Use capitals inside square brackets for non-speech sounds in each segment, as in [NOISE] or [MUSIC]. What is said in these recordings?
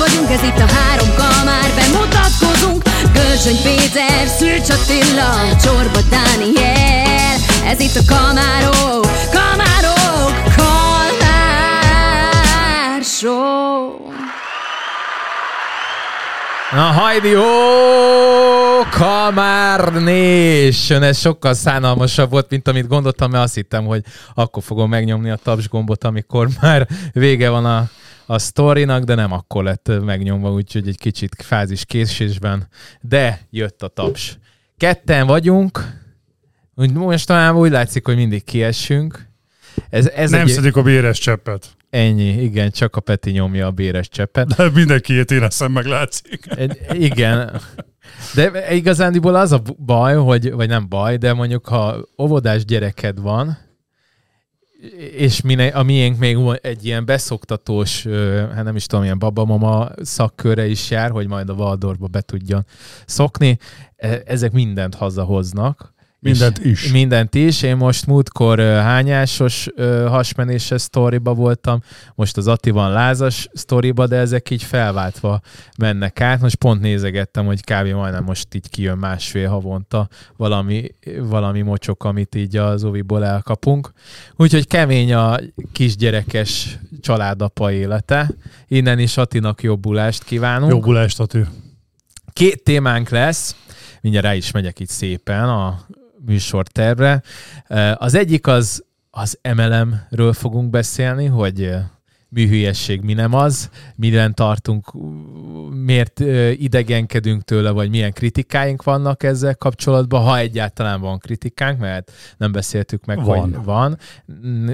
vagyunk, ez itt a három kamár, bemutatkozunk Gölcsöny Péter, Szűcs Attila, Csorba Dániel. Ez itt a kamárok, kamárok, kamár show Na hajdi, ó, Kamár Nation! Ez sokkal szánalmasabb volt, mint amit gondoltam, mert azt hittem, hogy akkor fogom megnyomni a taps gombot, amikor már vége van a, a sztorinak, de nem akkor lett megnyomva, úgyhogy egy kicsit fázis késésben, de jött a taps. Ketten vagyunk, úgy most talán úgy látszik, hogy mindig kiessünk. Ez, ez nem egy... szedik a béres cseppet. Ennyi, igen, csak a Peti nyomja a béres cseppet. De mindenkiét éreztem, meg látszik. Igen. De igazándiból az a baj, hogy, vagy nem baj, de mondjuk ha óvodás gyereked van, és mine, a miénk még egy ilyen beszoktatós, hát nem is tudom, ilyen babamama szakkörre is jár, hogy majd a Waldorfba be tudjon szokni. E, ezek mindent hazahoznak, Mindent is. Mindent is. Én most múltkor hányásos hasmenéses sztoriba voltam, most az van lázas sztoriba, de ezek így felváltva mennek át. Most pont nézegettem, hogy kb. majdnem most így kijön másfél havonta valami, valami mocsok, amit így az oviból elkapunk. Úgyhogy kemény a kisgyerekes családapa élete. Innen is Atinak jobbulást kívánunk. Jobbulást, Ati. Két témánk lesz, mindjárt rá is megyek itt szépen a műsortervre. Az egyik az, az MLM-ről fogunk beszélni, hogy mi hülyesség, mi nem az, miben tartunk, miért idegenkedünk tőle, vagy milyen kritikáink vannak ezzel kapcsolatban, ha egyáltalán van kritikánk, mert nem beszéltük meg, van. hogy van,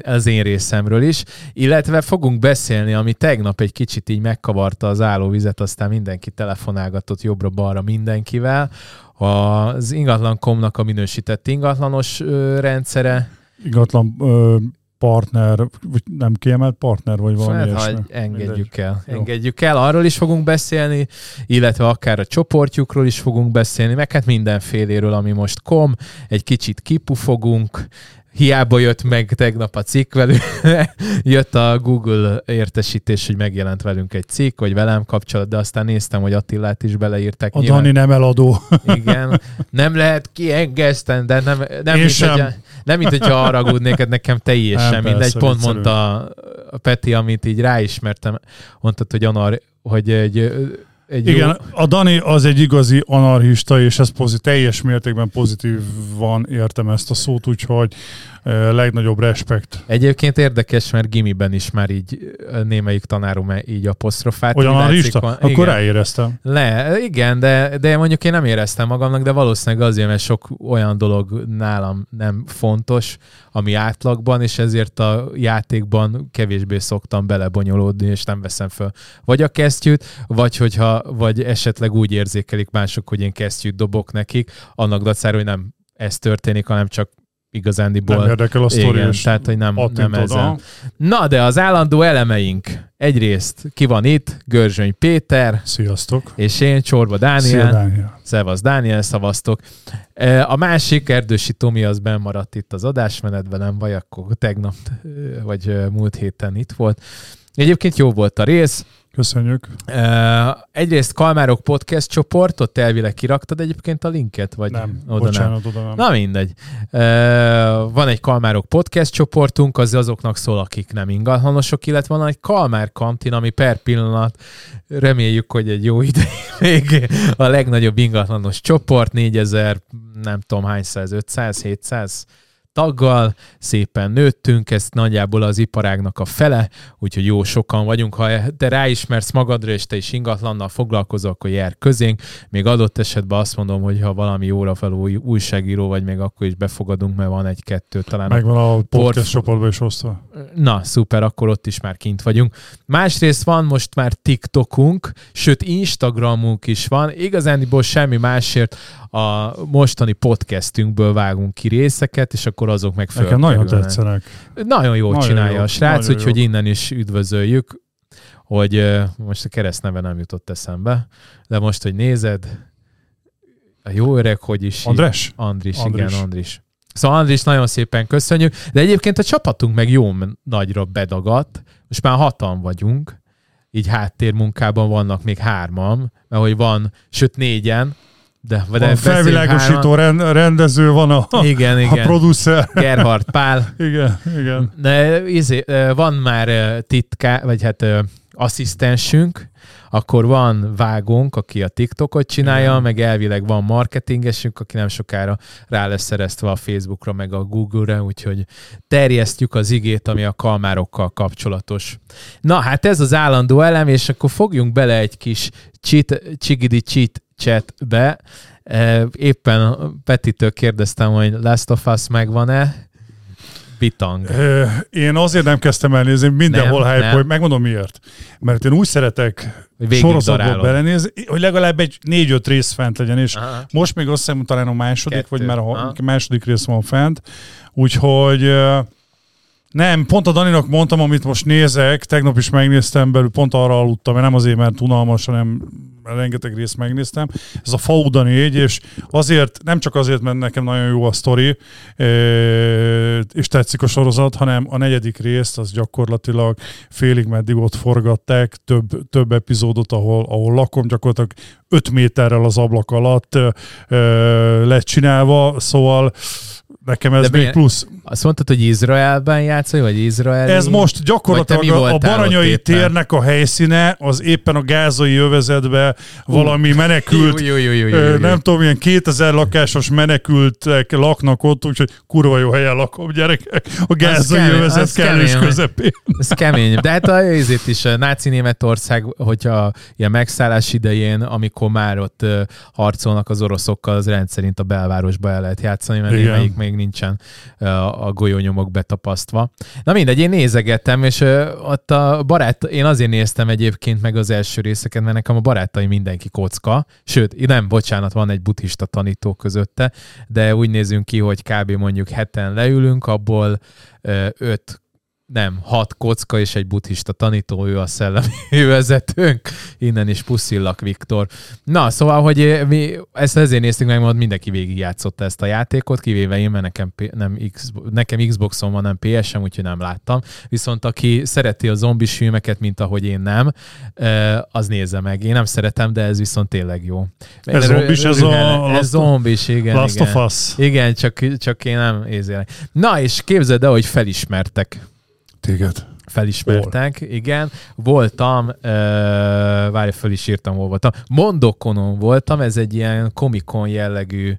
az én részemről is, illetve fogunk beszélni, ami tegnap egy kicsit így megkavarta az állóvizet, aztán mindenki telefonálgatott jobbra-balra mindenkivel, az ingatlankomnak a minősített ingatlanos rendszere. Ingatlan ö, partner, vagy nem kiemelt partner, vagy valami hát, ha engedjük Mindegy. el. Jó. Engedjük el, arról is fogunk beszélni, illetve akár a csoportjukról is fogunk beszélni, meg hát mindenféléről, ami most kom, egy kicsit kipufogunk, hiába jött meg tegnap a cikk velünk, [LAUGHS] jött a Google értesítés, hogy megjelent velünk egy cikk, hogy velem kapcsolat, de aztán néztem, hogy Attilát is beleírták. A nyilván. Dani nem eladó. [LAUGHS] Igen, nem lehet kiengeszteni, de nem, nem, mint, sem. Hogyha, nem mint hogyha arra aggódnék, nekem teljesen nem, mindegy. Persze, Pont mondta a Peti, amit így ráismertem, mondtad, hogy Anar, hogy egy egy Igen, jó... a Dani az egy igazi anarchista, és ez pozit, teljes mértékben pozitívan értem ezt a szót, úgyhogy legnagyobb respekt. Egyébként érdekes, mert gimiben is már így némelyik tanárom így apostrofát. Olyan anarchista? Van. Akkor igen. ráéreztem. Le, igen, de, de mondjuk én nem éreztem magamnak, de valószínűleg azért, mert sok olyan dolog nálam nem fontos, ami átlagban, és ezért a játékban kevésbé szoktam belebonyolódni, és nem veszem föl vagy a kesztyűt, vagy hogyha, vagy esetleg úgy érzékelik mások, hogy én kesztyűt dobok nekik, annak dacára, hogy nem ez történik, hanem csak igazándiból. Nem érdekel a sztori, igen, tehát, hogy nem, nem ezen. Na, de az állandó elemeink. Egyrészt ki van itt? Görzsöny Péter. Sziasztok. És én, Csorba Dániel. Szia, Dániel. Szevasz, Dániel, szavaztok. E, a másik, Erdősi Tomi, az maradt itt az adásmenetben, nem baj, akkor tegnap, vagy múlt héten itt volt. Egyébként jó volt a rész, Köszönjük. Uh, egyrészt Kalmárok podcast csoport, ott elvileg kiraktad egyébként a linket? Vagy nem, oda bocsánat, nem. oda nem. Na mindegy. Uh, van egy Kalmárok podcast csoportunk, az azoknak szól, akik nem ingatlanosok, illetve van egy Kalmár kantin, ami per pillanat reméljük, hogy egy jó ide [LAUGHS] még a legnagyobb ingatlanos csoport, 4000, nem tudom hány száz, 500, 700 taggal, szépen nőttünk, ez nagyjából az iparágnak a fele, úgyhogy jó sokan vagyunk. Ha te ráismersz magadra, és te is ingatlannal foglalkozol, akkor jár közénk. Még adott esetben azt mondom, hogy ha valami óra felú újságíró vagy, még akkor is befogadunk, mert van egy-kettő talán. Megvan a podcast port... csoportban is osztva. Na, szuper, akkor ott is már kint vagyunk. Másrészt van most már TikTokunk, sőt Instagramunk is van. Igazániból semmi másért a mostani podcastünkből vágunk ki részeket, és akkor azok meg Nekem nagyon tetszenek. Nagyon jól nagyon csinálja jó, a srác, úgyhogy innen is üdvözöljük, hogy most a keresztneve nem jutott eszembe, de most, hogy nézed, a jó öreg, hogy is... András? Andris, Andris. igen, Andris. Szóval Andris, nagyon szépen köszönjük, de egyébként a csapatunk meg jó nagyra bedagadt, most már hatan vagyunk, így háttérmunkában vannak még hárman, mert hogy van, sőt négyen, de, de Van felvilágosító rend, rendező, van a, igen, igen. a producer. Gerhard Pál. igen, igen. De izé, van már titká, vagy hát asszisztensünk, akkor van vágónk, aki a TikTokot csinálja, Igen. meg elvileg van marketingesünk, aki nem sokára rá lesz szereztve a Facebookra, meg a Google-re, úgyhogy terjesztjük az igét, ami a kalmárokkal kapcsolatos. Na, hát ez az állandó elem, és akkor fogjunk bele egy kis cheat, csigidi cheat chatbe. Éppen Petitől kérdeztem, hogy Last of Us megvan-e, bitang. Én azért nem kezdtem el nézni, mindenhol nem, hype, nem. hogy megmondom miért. Mert én úgy szeretek sorozatból belenézni, hogy legalább egy négy-öt rész fent legyen, és Aha. most még azt hiszem talán a második, Kettő. vagy már a Aha. második rész van fent, úgyhogy nem, pont a Daninak mondtam, amit most nézek, tegnap is megnéztem belül, pont arra aludtam, mert nem azért, mert unalmas, hanem rengeteg részt megnéztem. Ez a Fauda 4, és azért, nem csak azért, mert nekem nagyon jó a sztori, és tetszik a sorozat, hanem a negyedik részt az gyakorlatilag félig meddig ott forgatták, több, több epizódot, ahol, ahol lakom, gyakorlatilag 5 méterrel az ablak alatt lett csinálva, szóval Nekem ez De még plusz. Azt mondtad, hogy Izraelben játszol, vagy Izrael? Ez most gyakorlatilag a Baranyai térnek a helyszíne, az éppen a gázai övezetbe valami menekült, jó, jó, jó, jó, jó, nem tudom, ilyen 2000 lakásos menekültek laknak ott, úgyhogy kurva jó helyen lakom, gyerekek, a gázai kemény, övezet kellős kemény, közepén. Ez kemény, de hát a, ezért is a náci Németország, hogyha ilyen megszállás idején, amikor már ott harcolnak az oroszokkal, az rendszerint a belvárosba el lehet játszani, mert melyik még nincsen a golyónyomok betapasztva. Na mindegy, én nézegettem, és ott a barát, én azért néztem egyébként meg az első részeket, mert nekem a barátai mindenki kocka, sőt, nem, bocsánat, van egy buddhista tanító közötte, de úgy nézünk ki, hogy kb. mondjuk heten leülünk, abból öt nem, hat kocka és egy buddhista tanító, ő a szellemi [LAUGHS] vezetőnk. Innen is puszillak, Viktor. Na, szóval, hogy mi ezt ezért néztük meg, mert mindenki végigjátszotta ezt a játékot, kivéve én, mert nekem, nem X, nekem Xboxon van, nem PS-em, úgyhogy nem láttam. Viszont aki szereti a zombis filmeket, mint ahogy én nem, az nézze meg. Én nem szeretem, de ez viszont tényleg jó. Ez zombis, ez a... Ez zombis, igen. Last igen. of Us. Igen, csak, csak én nem érzélek. Na, és képzeld el, hogy felismertek téged. Felismertek, Hol? igen. Voltam, uh, várj, fel is írtam, hol voltam. Mondokonon voltam, ez egy ilyen komikon jellegű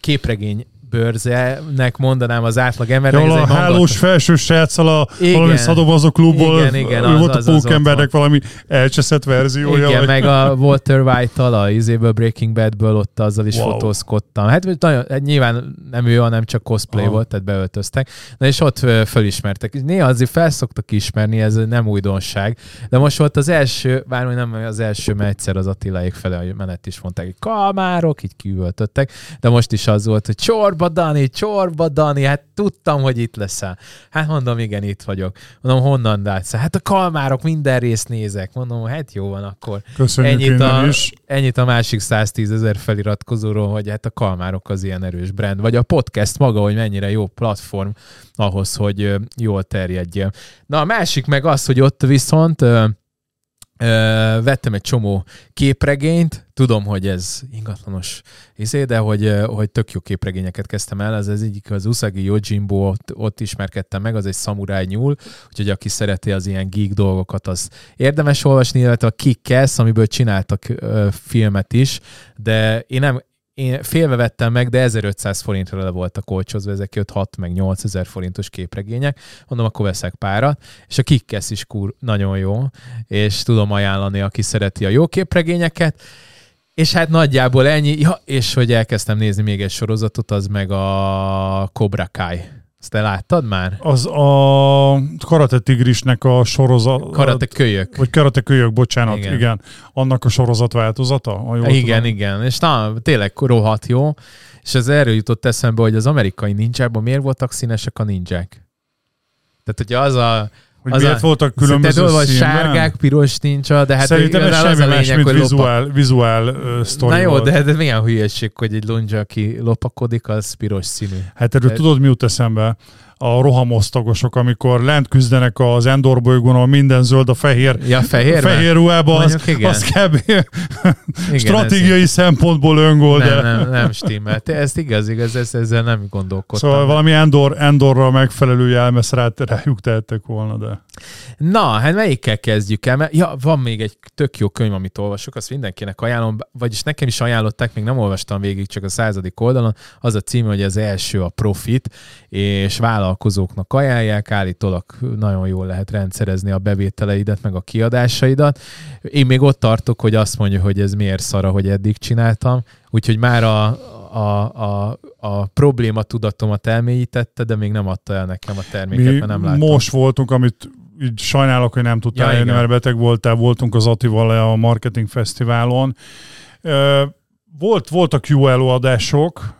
képregény bőrzenek mondanám az átlag ember. Jól a hálós felső sráccal a igen, valami szadobazó klubból, igen, igen, az, volt az, a pókembernek valami elcseszett verziója. Igen, vagy. meg a Walter White-tal, a izéből Breaking Badből ott azzal is wow. fotózkodtam. Hát, nagyon, hát nyilván nem ő, hanem csak cosplay Aha. volt, tehát beöltöztek. Na és ott fölismertek. Néha azért felszoktak ismerni, ez nem újdonság. De most volt az első, bár nem az első, mert egyszer az Attilaék fele a menet is mondták, hogy kalmárok, így kívültöttek, de most is az volt, hogy csor csorba Dani, csorba Dani, hát tudtam, hogy itt leszel. Hát mondom, igen, itt vagyok. Mondom, honnan látsz? Hát a kalmárok minden részt nézek. Mondom, hát jó van akkor. Köszönjük ennyit a, is. ennyit a másik 110 ezer feliratkozóról, hogy hát a kalmárok az ilyen erős brand. Vagy a podcast maga, hogy mennyire jó platform ahhoz, hogy jól terjedjél. Na a másik meg az, hogy ott viszont vettem egy csomó képregényt, tudom, hogy ez ingatlanos izé, de hogy, hogy tök jó képregényeket kezdtem el, ez az egyik az Usagi Yojimbo, ott, ott ismerkedtem meg, az egy szamuráj nyúl, úgyhogy aki szereti az ilyen geek dolgokat, az érdemes olvasni, illetve a Kick amiből csináltak ö, filmet is, de én nem, én félve vettem meg, de 1500 forintra le voltak olcsozva, ezek 5 6 meg 8000 forintos képregények. Mondom, akkor veszek párat, és a Kickesz is kur nagyon jó, és tudom ajánlani, aki szereti a jó képregényeket. És hát nagyjából ennyi, ja, és hogy elkezdtem nézni még egy sorozatot, az meg a Cobra Kai ezt te láttad már? Az a Karate Tigrisnek a sorozat. Karate kölyök. Vagy Karate kölyök, bocsánat, igen. igen. Annak a sorozat változata? Igen, tudom. igen. És na, tényleg rohadt jó. És ez erről jutott eszembe, hogy az amerikai ninjában miért voltak színesek a ninják? Tehát, hogy az a hogy az miért a, voltak különböző színben? sárgák, piros nincs, de hát Szerintem ez semmi más, lényeg, mint vizuál, lopak... vizuál uh, sztori Na jó, volt. de, de milyen hülyeség, hogy egy londzsa, aki lopakodik, az piros színű. Hát erről de... tudod, mi jut eszembe? A rohamosztagosok, amikor lent küzdenek az Endor bolygón, minden zöld, a fehér, ja, fehér, fehér ruhában, az, az kb. stratégiai ez szempontból öngól. Nem, nem, nem stimmel. Ez igaz, igaz, ez, ezzel nem gondolkodtam. Szóval valami Endor, Endorra megfelelő jelmez rájuk tehettek volna, de... Na, hát melyikkel kezdjük el? Mert, ja, van még egy tök jó könyv, amit olvasok, azt mindenkinek ajánlom, vagyis nekem is ajánlották, még nem olvastam végig, csak a századik oldalon. Az a cím, hogy az első a profit, és vállalkozóknak ajánlják, állítólag nagyon jól lehet rendszerezni a bevételeidet, meg a kiadásaidat. Én még ott tartok, hogy azt mondja, hogy ez miért szara, hogy eddig csináltam, úgyhogy már a, a, a, a probléma tudatomat elmélyítette, de még nem adta el nekem a terméket, Mi mert nem láttam. most voltunk, amit így sajnálok, hogy nem tudtál ja, jönni, mert beteg voltál, voltunk az Atival a Marketing Fesztiválon. Volt, voltak jó előadások,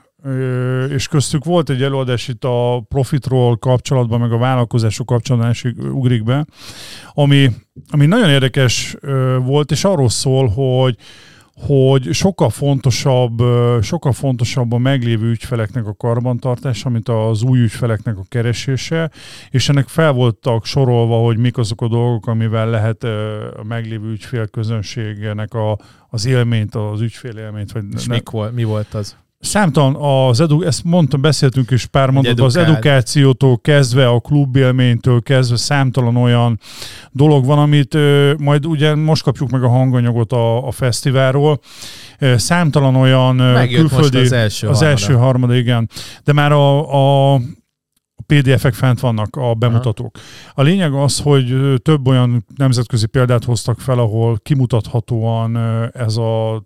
és köztük volt egy előadás itt a profitról kapcsolatban, meg a vállalkozások kapcsolatban, és ugrik be, ami, ami nagyon érdekes volt, és arról szól, hogy hogy sokkal fontosabb, sokkal fontosabb a meglévő ügyfeleknek a karbantartása, mint az új ügyfeleknek a keresése, és ennek fel voltak sorolva, hogy mik azok a dolgok, amivel lehet a meglévő ügyfél közönségnek a, az élményt, az ügyfél élményt. Vagy és ne, mi volt az? Számtalan az edu, ezt mondtam, beszéltünk is pár mondatban, az edukációtól kezdve, a klubélménytől kezdve számtalan olyan dolog van, amit ö, majd ugye most kapjuk meg a hanganyagot a, a fesztiválról. Számtalan olyan Megjött külföldi... az első Az harmada. első harmada, igen. De már a, a PDF-ek fent vannak a bemutatók. A lényeg az, hogy több olyan nemzetközi példát hoztak fel, ahol kimutathatóan ez a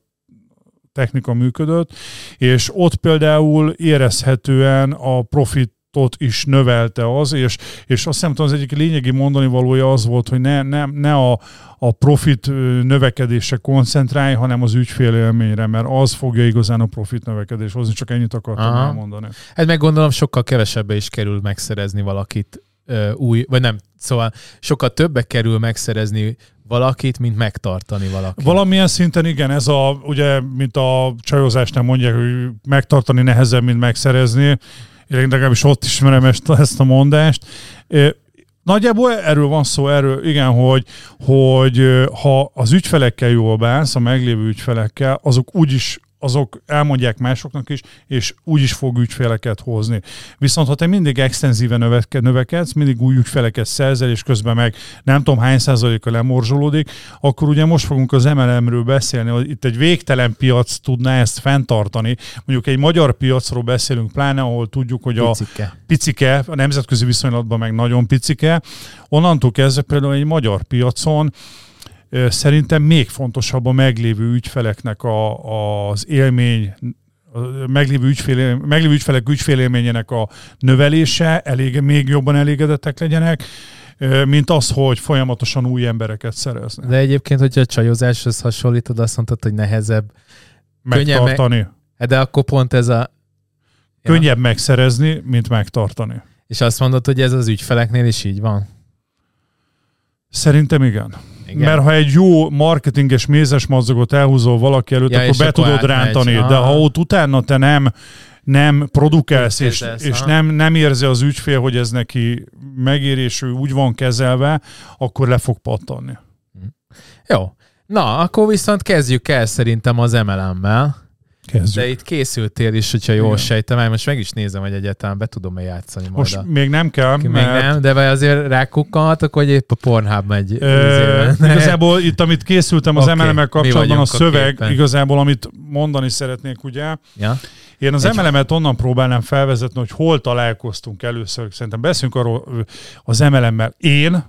technika működött, és ott például érezhetően a profit ott is növelte az, és, és azt hiszem, az egyik lényegi mondani valója az volt, hogy ne, ne, ne a, a profit növekedése koncentrálj, hanem az ügyfélélményre, mert az fogja igazán a profit növekedés hozni, csak ennyit akartam Aha. elmondani. Hát meg gondolom sokkal kevesebbe is kerül megszerezni valakit új, vagy nem, szóval sokkal többe kerül megszerezni valakit, mint megtartani valakit. Valamilyen szinten igen, ez a, ugye, mint a csajozásnál mondják, hogy megtartani nehezebb, mint megszerezni. Én legalábbis ott ismerem ezt, ezt a mondást. Nagyjából erről van szó, erről, igen, hogy, hogy ha az ügyfelekkel jól bánsz, a meglévő ügyfelekkel, azok úgyis azok elmondják másoknak is, és úgy is fog ügyfeleket hozni. Viszont ha te mindig extenzíven növekedsz, mindig új ügyfeleket szerzel, és közben meg nem tudom hány százaléka lemorzsolódik, akkor ugye most fogunk az MLM-ről beszélni, hogy itt egy végtelen piac tudná ezt fenntartani. Mondjuk egy magyar piacról beszélünk, pláne ahol tudjuk, hogy a picike, picike a nemzetközi viszonylatban meg nagyon picike, onnantól kezdve például egy magyar piacon Szerintem még fontosabb a meglévő ügyfeleknek a, az élmény, a meglévő, ügyfél, meglévő ügyfelek ügyfélélményének a növelése, elég, még jobban elégedettek legyenek, mint az, hogy folyamatosan új embereket szerezni. De egyébként, hogyha a csajozáshoz hasonlítod, azt mondtad, hogy nehezebb megtartani. Me- de akkor pont ez a... Könnyebb ja. megszerezni, mint megtartani. És azt mondod, hogy ez az ügyfeleknél is így van? Szerintem igen. Igen. Mert ha egy jó marketinges mézes mazzagot elhúzol valaki előtt, ja, akkor be tudod rántani. Megy. De ha ott utána te nem nem produkálsz, és, és nem, nem érzi az ügyfél, hogy ez neki megér, és ő úgy van kezelve, akkor le fog pattanni. Jó. Na, akkor viszont kezdjük el szerintem az MLM-mel. Kezdjük. De itt készültél is, hogyha jól Igen. sejtem, mert most meg is nézem, hogy egyáltalán be tudom-e játszani majd. Most a... még nem kell, Még mert... nem, de vagy azért rákukkanhatok, hogy épp a Pornhub megy. Ö, [LAUGHS] igazából itt, amit készültem az okay. mlm kapcsolatban, a szöveg, a igazából, amit mondani szeretnék, ugye. Ja. Én az MLM-et onnan próbálnám felvezetni, hogy hol találkoztunk először. Szerintem beszélünk arról az MLM-mel. Én,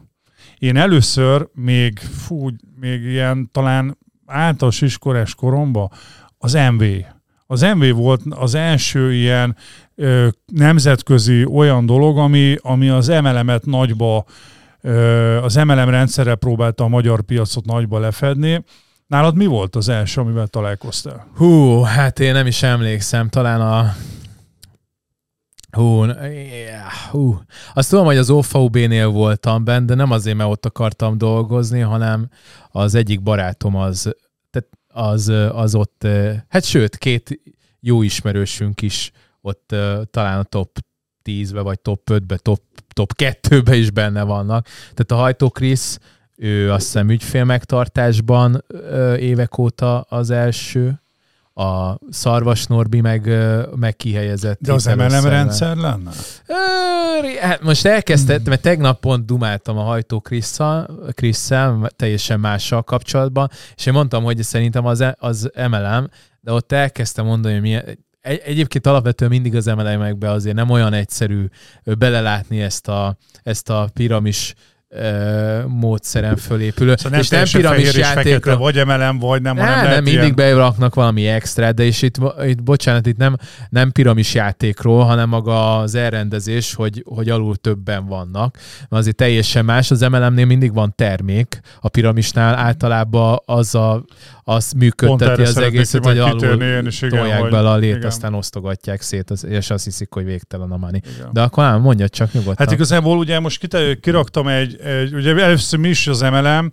én először még, fú, még ilyen talán általános iskolás koromban az MV. Az MV volt az első ilyen ö, nemzetközi olyan dolog, ami, ami az MLM-et nagyba, ö, az MLM rendszerrel próbálta a magyar piacot nagyba lefedni. Nálad mi volt az első, amivel találkoztál? Hú, hát én nem is emlékszem, talán a Hú, yeah, hú. Azt tudom, hogy az OVB-nél voltam benne, de nem azért, mert ott akartam dolgozni, hanem az egyik barátom az az, az ott, hát sőt, két jó ismerősünk is ott talán a top 10-be, vagy top 5-be, top, top 2-be is benne vannak. Tehát a Hajtó Krisz, ő azt hiszem ügyfél megtartásban évek óta az első, a Szarvas Norbi meg, meg kihelyezett. De az MLM rendszer lenne? Hát most elkezdtem, hmm. mert tegnap pont dumáltam a hajtó Krisszel, teljesen mással kapcsolatban, és én mondtam, hogy szerintem az, az MLM, de ott elkezdtem mondani, hogy milyen, egy, egyébként alapvetően mindig az MLM-ekbe azért nem olyan egyszerű belelátni ezt a, ezt a piramis módszeren fölépülő. Szóval nem és nem piramis játékra. vagy emelem, vagy nem, hanem nem, nem mindig ilyen... beraknak valami extra, de és itt, itt bocsánat, itt nem, nem piramis játékról, hanem maga az elrendezés, hogy, hogy alul többen vannak. Mert azért teljesen más, az MLM-nél mindig van termék, a piramisnál általában az a, az működteti az egészet, hogy alul tolják vagy, bele a lét, igen. aztán osztogatják szét, és azt hiszik, hogy végtelen a money. Igen. De akkor nem, mondja csak nyugodtan. Hát igazából ugye most kiraktam egy, egy ugye először mi is az MLM,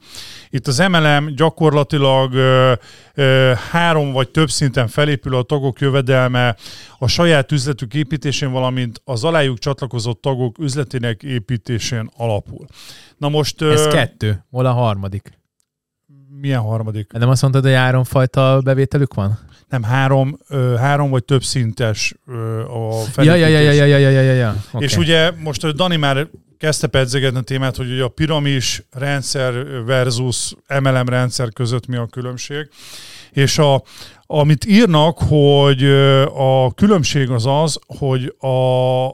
itt az MLM gyakorlatilag ö, ö, három vagy több szinten felépül a tagok jövedelme, a saját üzletük építésén, valamint az alájuk csatlakozott tagok üzletének építésén alapul. Na most... Ez ö, kettő, hol a harmadik? Milyen harmadik? Nem azt mondtad, hogy háromfajta bevételük van? Nem, három, ö, három vagy több szintes ö, a felépítés. Ja, ja, ja, ja, ja, ja, ja, ja, ja. Okay. És ugye most Dani már kezdte pedzegetni a témát, hogy ugye a piramis rendszer versus MLM rendszer között mi a különbség. És a, amit írnak, hogy a különbség az az, hogy a,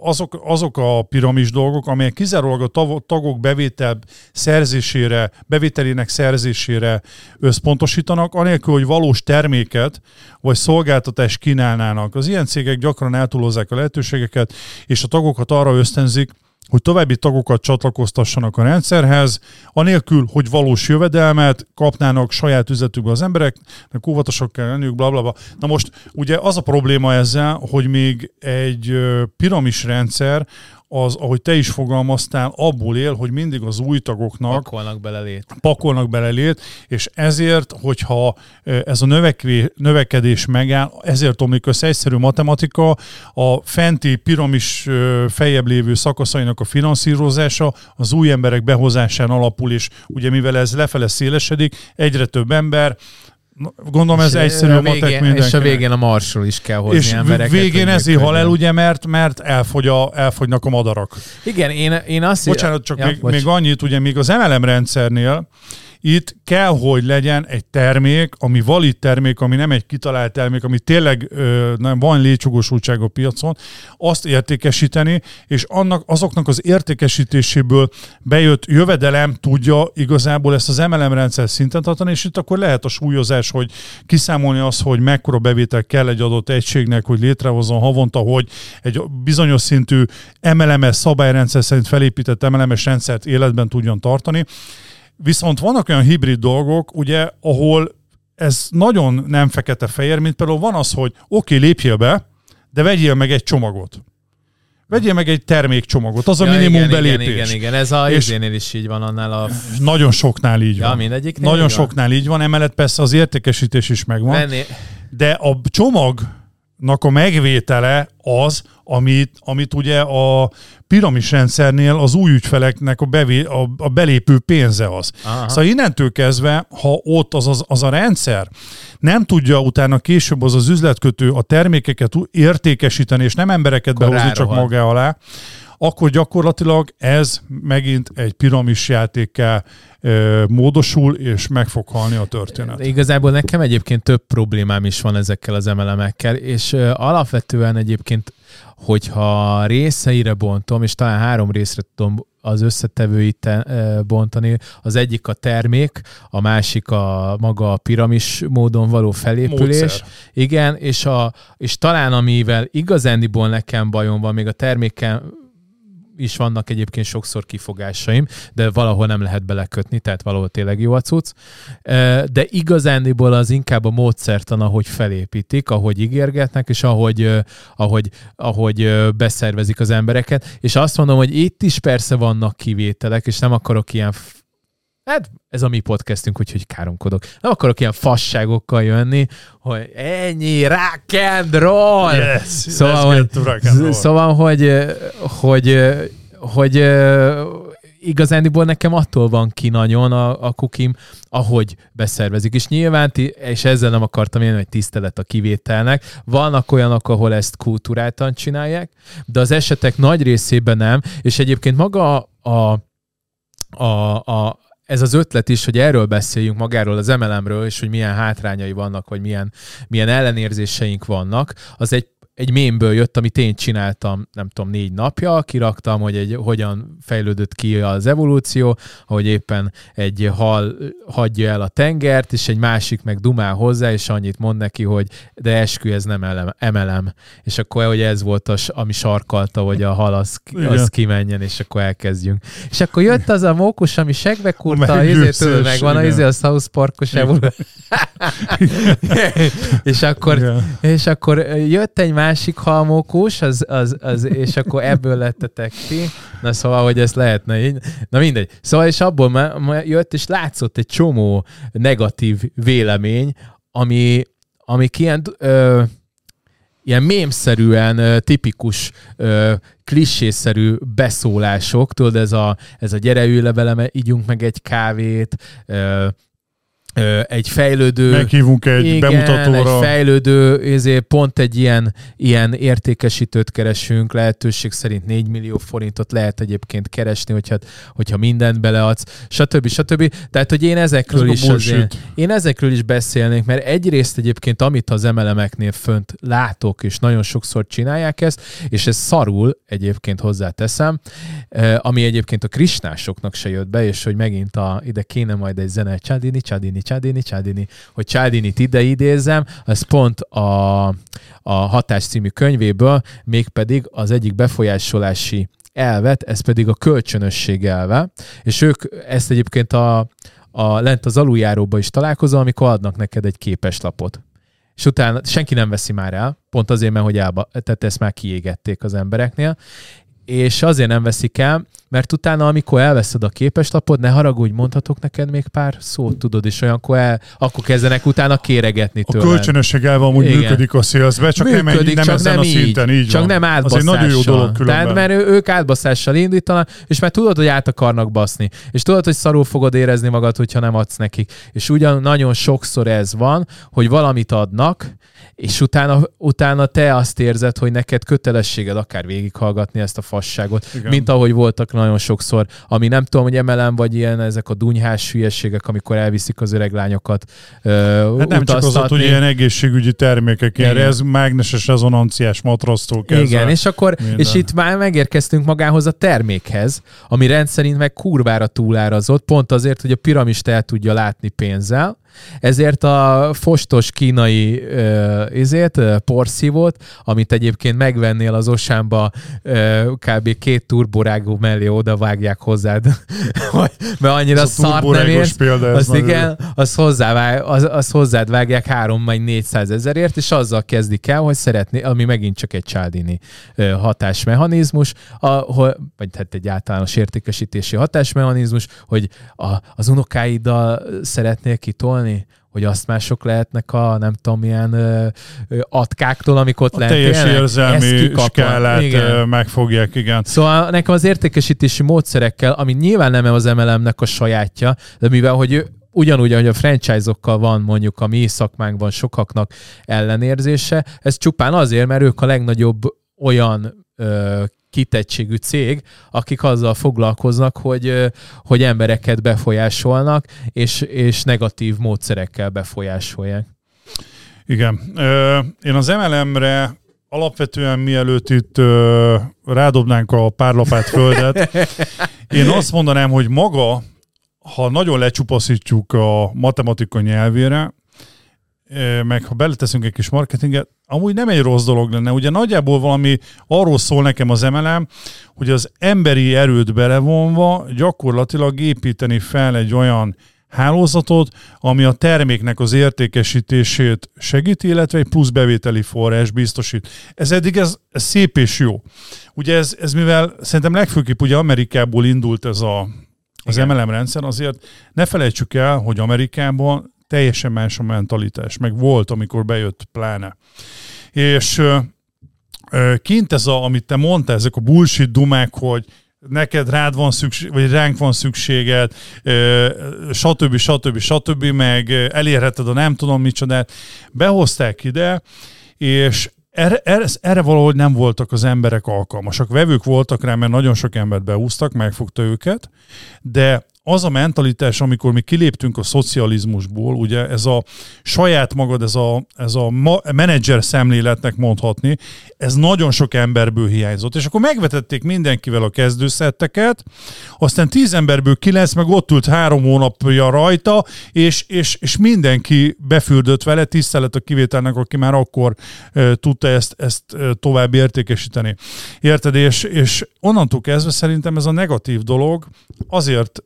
azok, azok a piramis dolgok, amelyek kizárólag a tagok bevétel szerzésére, bevételének szerzésére összpontosítanak, anélkül, hogy valós terméket vagy szolgáltatást kínálnának. Az ilyen cégek gyakran eltúlozzák a lehetőségeket, és a tagokat arra ösztönzik, hogy további tagokat csatlakoztassanak a rendszerhez, anélkül, hogy valós jövedelmet kapnának saját üzletükbe az emberek, de óvatosak kell lenniük, bla, bla. Na most ugye az a probléma ezzel, hogy még egy piramis rendszer, az, ahogy te is fogalmaztál, abból él, hogy mindig az új tagoknak pakolnak belelét. Pakolnak belelét, és ezért, hogyha ez a növekvé, növekedés megáll, ezért omlik össze egyszerű matematika, a fenti piramis fejebb lévő szakaszainak a finanszírozása az új emberek behozásán alapul, és ugye mivel ez lefele szélesedik, egyre több ember, Gondolom ez egyszerű a matek mindenkinek. És a végén a marsról is kell hozni és embereket. végén ezért hal el, ugye, mert, mert elfogy a, elfogynak a madarak. Igen, én, én azt... Bocsánat, csak ja, még, bocs. még annyit, ugye még az MLM rendszernél itt kell, hogy legyen egy termék, ami valid termék, ami nem egy kitalált termék, ami tényleg ö, nem van létjogosultság a piacon, azt értékesíteni, és annak, azoknak az értékesítéséből bejött jövedelem tudja igazából ezt az MLM rendszer szinten tartani, és itt akkor lehet a súlyozás, hogy kiszámolni az, hogy mekkora bevétel kell egy adott egységnek, hogy létrehozzon havonta, hogy egy bizonyos szintű MLM-es szabályrendszer szerint felépített MLM-es rendszert életben tudjon tartani. Viszont vannak olyan hibrid dolgok, ugye, ahol ez nagyon nem fekete-fehér, mint például van az, hogy oké, okay, lépjél be, de vegyél meg egy csomagot. Vegyél meg egy termékcsomagot, az a ja, minimum igen, belépés. Igen, igen, igen, ez a izénél is így van annál a... Nagyon soknál így ja, van. mindegyik Nagyon így soknál így van, emellett persze az értékesítés is megvan. Venni. De a csomagnak a megvétele az, amit, amit ugye a piramis rendszernél az új ügyfeleknek a, bevé, a, a belépő pénze az. Aha. Szóval innentől kezdve, ha ott az, az, az a rendszer nem tudja utána később az az üzletkötő a termékeket értékesíteni, és nem embereket Akkor behozni csak maga alá, akkor gyakorlatilag ez megint egy piramis játékkel e, módosul, és meg fog halni a történet. Igazából nekem egyébként több problémám is van ezekkel az emelemekkel, és alapvetően egyébként hogyha részeire bontom, és talán három részre tudom az összetevőit bontani. Az egyik a termék, a másik a maga a piramis módon való felépülés. Módszer. Igen, és, a, és talán amivel igazándiból nekem bajom van, még a terméken is vannak egyébként sokszor kifogásaim, de valahol nem lehet belekötni, tehát valahol tényleg jó a cucc. De igazándiból az inkább a módszertan, ahogy felépítik, ahogy ígérgetnek, és ahogy, ahogy, ahogy beszervezik az embereket. És azt mondom, hogy itt is persze vannak kivételek, és nem akarok ilyen Hát ez a mi podcastünk, úgyhogy káromkodok. Nem akarok ilyen fasságokkal jönni, hogy ennyi rock and roll. Yes, szóval, hogy, szóval, hogy, hogy, hogy, hogy igazándiból nekem attól van ki nagyon a, a kukim, ahogy beszervezik. És nyilván, és ezzel nem akartam én, hogy tisztelet a kivételnek, vannak olyanok, ahol ezt kultúráltan csinálják, de az esetek nagy részében nem, és egyébként maga a, a, a, ez az ötlet is, hogy erről beszéljünk magáról az MLM-ről, és hogy milyen hátrányai vannak, vagy milyen, milyen ellenérzéseink vannak, az egy egy mémből jött, amit én csináltam, nem tudom, négy napja, kiraktam, hogy egy, hogyan fejlődött ki az evolúció, hogy éppen egy hal hagyja el a tengert, és egy másik meg dumál hozzá, és annyit mond neki, hogy de eskü, ez nem emelem. És akkor, hogy ez volt, az, ami sarkalta, hogy a hal az, az kimenjen, és akkor elkezdjünk. És akkor jött az a mókus, ami segbe kurta, ezért megvan a, izé a South Parkos evolúció. [LAUGHS] és, akkor, és akkor jött egy másik halmókus, az, az, az, és akkor ebből lettetek ki. Na szóval, hogy ez lehetne így. Na mindegy. Szóval, és abból már jött, és látszott egy csomó negatív vélemény, ami, ami ilyen, ö, ilyen mémszerűen, tipikus, ö, klissészerű beszólások, tudod, ez a, ez a gyere ülj le velem, ígyunk meg egy kávét, ö, egy fejlődő... Meghívunk egy igen, bemutatóra. egy fejlődő, ezért pont egy ilyen, ilyen értékesítőt keresünk, lehetőség szerint 4 millió forintot lehet egyébként keresni, hogyha, hogyha mindent beleadsz, stb. stb. Tehát, hogy én ezekről Ez is azért, én ezekről is beszélnék, mert egyrészt egyébként, amit az emelemeknél fönt látok, és nagyon sokszor csinálják ezt, és ez szarul egyébként hozzáteszem, ami egyébként a krisnásoknak se jött be, és hogy megint a, ide kéne majd egy zene, Csadini, Csadini, Csádini, Csádini, hogy Csádinit ide idézem, az pont a, a Hatás című könyvéből, mégpedig az egyik befolyásolási elvet, ez pedig a kölcsönösség elve, és ők ezt egyébként a, a lent az aluljáróba is találkozol, amikor adnak neked egy képeslapot. És utána senki nem veszi már el, pont azért, mert hogy elba, tehát ezt már kiégették az embereknél, és azért nem veszik el, mert utána, amikor elveszed a képeslapot, ne haragudj, mondhatok neked még pár szót, tudod, és olyankor el, akkor kezdenek utána kéregetni tőled. A kölcsönösség elve amúgy Igen. működik a szélzbe, csak működik, nem, nem csak ezen nem a szinten, így Csak van. nem átbaszással. Az egy nagyon jó dolog különben. Tehát, mert ők átbaszással indítanak, és mert tudod, hogy át akarnak baszni. És tudod, hogy szarul fogod érezni magad, hogyha nem adsz nekik. És ugyan nagyon sokszor ez van, hogy valamit adnak, és utána, utána te azt érzed, hogy neked kötelességed akár végighallgatni ezt a fasságot, Igen. mint ahogy voltak nagyon sokszor, ami nem tudom, hogy emelem, vagy ilyen ezek a dunyhás hülyeségek, amikor elviszik az öreg lányokat hát nem csak az ott, hogy ilyen egészségügyi termékek, ilyen ez mágneses rezonanciás matrasztól kezdve. Igen, és akkor, minden. és itt már megérkeztünk magához a termékhez, ami rendszerint meg kurvára túlárazott, pont azért, hogy a piramist el tudja látni pénzzel, ezért a fostos kínai uh, porszívót, amit egyébként megvennél az Osánba uh, kb. két turborágú mellé oda vágják hozzád, [LAUGHS] mert annyira szart nem érsz, azt igen, az, hozzá, az, az hozzád vágják 3 vagy 400 ezerért, és azzal kezdik el, hogy szeretné, ami megint csak egy csádini hatásmechanizmus, a, vagy hát egy általános értékesítési hatásmechanizmus, hogy a, az unokáiddal szeretnél kitolni, csinálni? hogy azt mások lehetnek a nem tudom milyen ö, ö, atkáktól, amik ott a teljes érzelmi skálát igen. megfogják, igen. Szóval nekem az értékesítési módszerekkel, ami nyilván nem az MLM-nek a sajátja, de mivel, hogy ugyanúgy, ahogy a franchise-okkal van mondjuk a mi szakmánkban sokaknak ellenérzése, ez csupán azért, mert ők a legnagyobb olyan kitettségű cég, akik azzal foglalkoznak, hogy, hogy embereket befolyásolnak, és, és negatív módszerekkel befolyásolják. Igen. Én az MLM-re alapvetően mielőtt itt rádobnánk a párlapát földet, én azt mondanám, hogy maga, ha nagyon lecsupaszítjuk a matematika nyelvére, meg ha beleteszünk egy kis marketinget, amúgy nem egy rossz dolog lenne. Ugye nagyjából valami arról szól nekem az emelem, hogy az emberi erőt belevonva gyakorlatilag építeni fel egy olyan hálózatot, ami a terméknek az értékesítését segíti, illetve egy plusz bevételi forrás biztosít. Ez eddig ez, ez szép és jó. Ugye ez, ez mivel szerintem legfőképp ugye Amerikából indult ez a az Igen. MLM rendszer, azért ne felejtsük el, hogy Amerikában teljesen más a mentalitás, meg volt, amikor bejött pláne. És kint ez, a, amit te mondtál, ezek a bullshit dumák, hogy neked rád van szükség, vagy ránk van szükséged, stb. stb. stb. meg elérheted a nem tudom micsodát. Behozták ide, és erre, erre, erre valahogy nem voltak az emberek alkalmasak. Vevők voltak rá, mert nagyon sok embert beúztak, megfogta őket, de az a mentalitás, amikor mi kiléptünk a szocializmusból, ugye ez a saját magad, ez a, ez a menedzser szemléletnek mondhatni, ez nagyon sok emberből hiányzott. És akkor megvetették mindenkivel a kezdőszetteket, aztán tíz emberből kilenc, meg ott ült három hónapja rajta, és, és, és mindenki befürdött vele, tisztelet a kivételnek, aki már akkor e, tudta ezt, ezt e, tovább értékesíteni. Érted? És, és onnantól kezdve szerintem ez a negatív dolog azért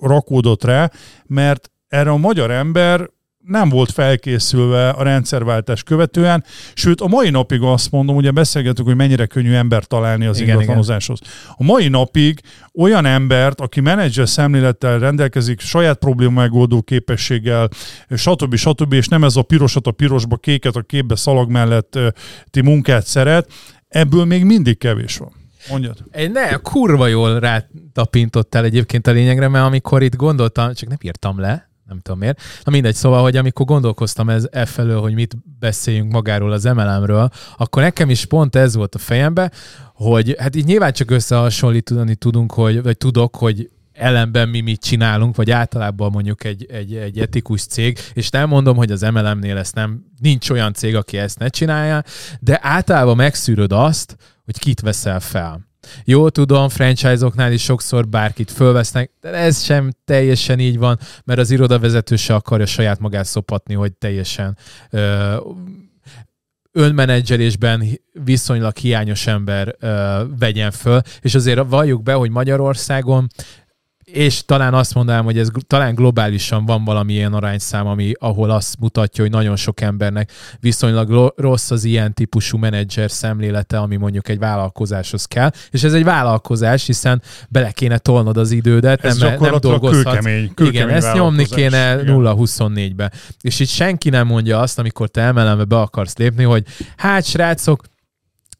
rakódott rá, mert erre a magyar ember nem volt felkészülve a rendszerváltás követően, sőt a mai napig azt mondom, ugye beszélgetünk, hogy mennyire könnyű ember találni az igen, ingatlanozáshoz. A mai napig olyan embert, aki menedzser szemlélettel rendelkezik, saját probléma megoldó képességgel, stb. stb. és nem ez a pirosat a pirosba, kéket a képbe szalag melletti munkát szeret, ebből még mindig kevés van. Mondjad. Ne, kurva jól rátapintottál egyébként a lényegre, mert amikor itt gondoltam, csak nem írtam le, nem tudom miért. Na mindegy, szóval, hogy amikor gondolkoztam ez e felől, hogy mit beszéljünk magáról az MLM-ről, akkor nekem is pont ez volt a fejembe, hogy hát így nyilván csak összehasonlítani tudunk, hogy, vagy tudok, hogy ellenben mi mit csinálunk, vagy általában mondjuk egy, egy, egy etikus cég, és nem mondom, hogy az MLM-nél ezt nem, nincs olyan cég, aki ezt ne csinálja, de általában megszűröd azt, hogy kit veszel fel. Jó, tudom, franchise-oknál is sokszor bárkit fölvesznek, de ez sem teljesen így van, mert az irodavezető se akarja saját magát szopatni, hogy teljesen ö, önmenedzselésben viszonylag hiányos ember ö, vegyen föl, és azért valljuk be, hogy Magyarországon és talán azt mondanám, hogy ez talán globálisan van valami ilyen arányszám, ami, ahol azt mutatja, hogy nagyon sok embernek viszonylag rossz az ilyen típusú menedzser szemlélete, ami mondjuk egy vállalkozáshoz kell. És ez egy vállalkozás, hiszen bele kéne tolnod az idődet, ez nem, nem dolgozhatsz. Kőkemény, kőkemény igen, ezt nyomni kéne 0-24-be. És itt senki nem mondja azt, amikor te emelembe be akarsz lépni, hogy hát srácok,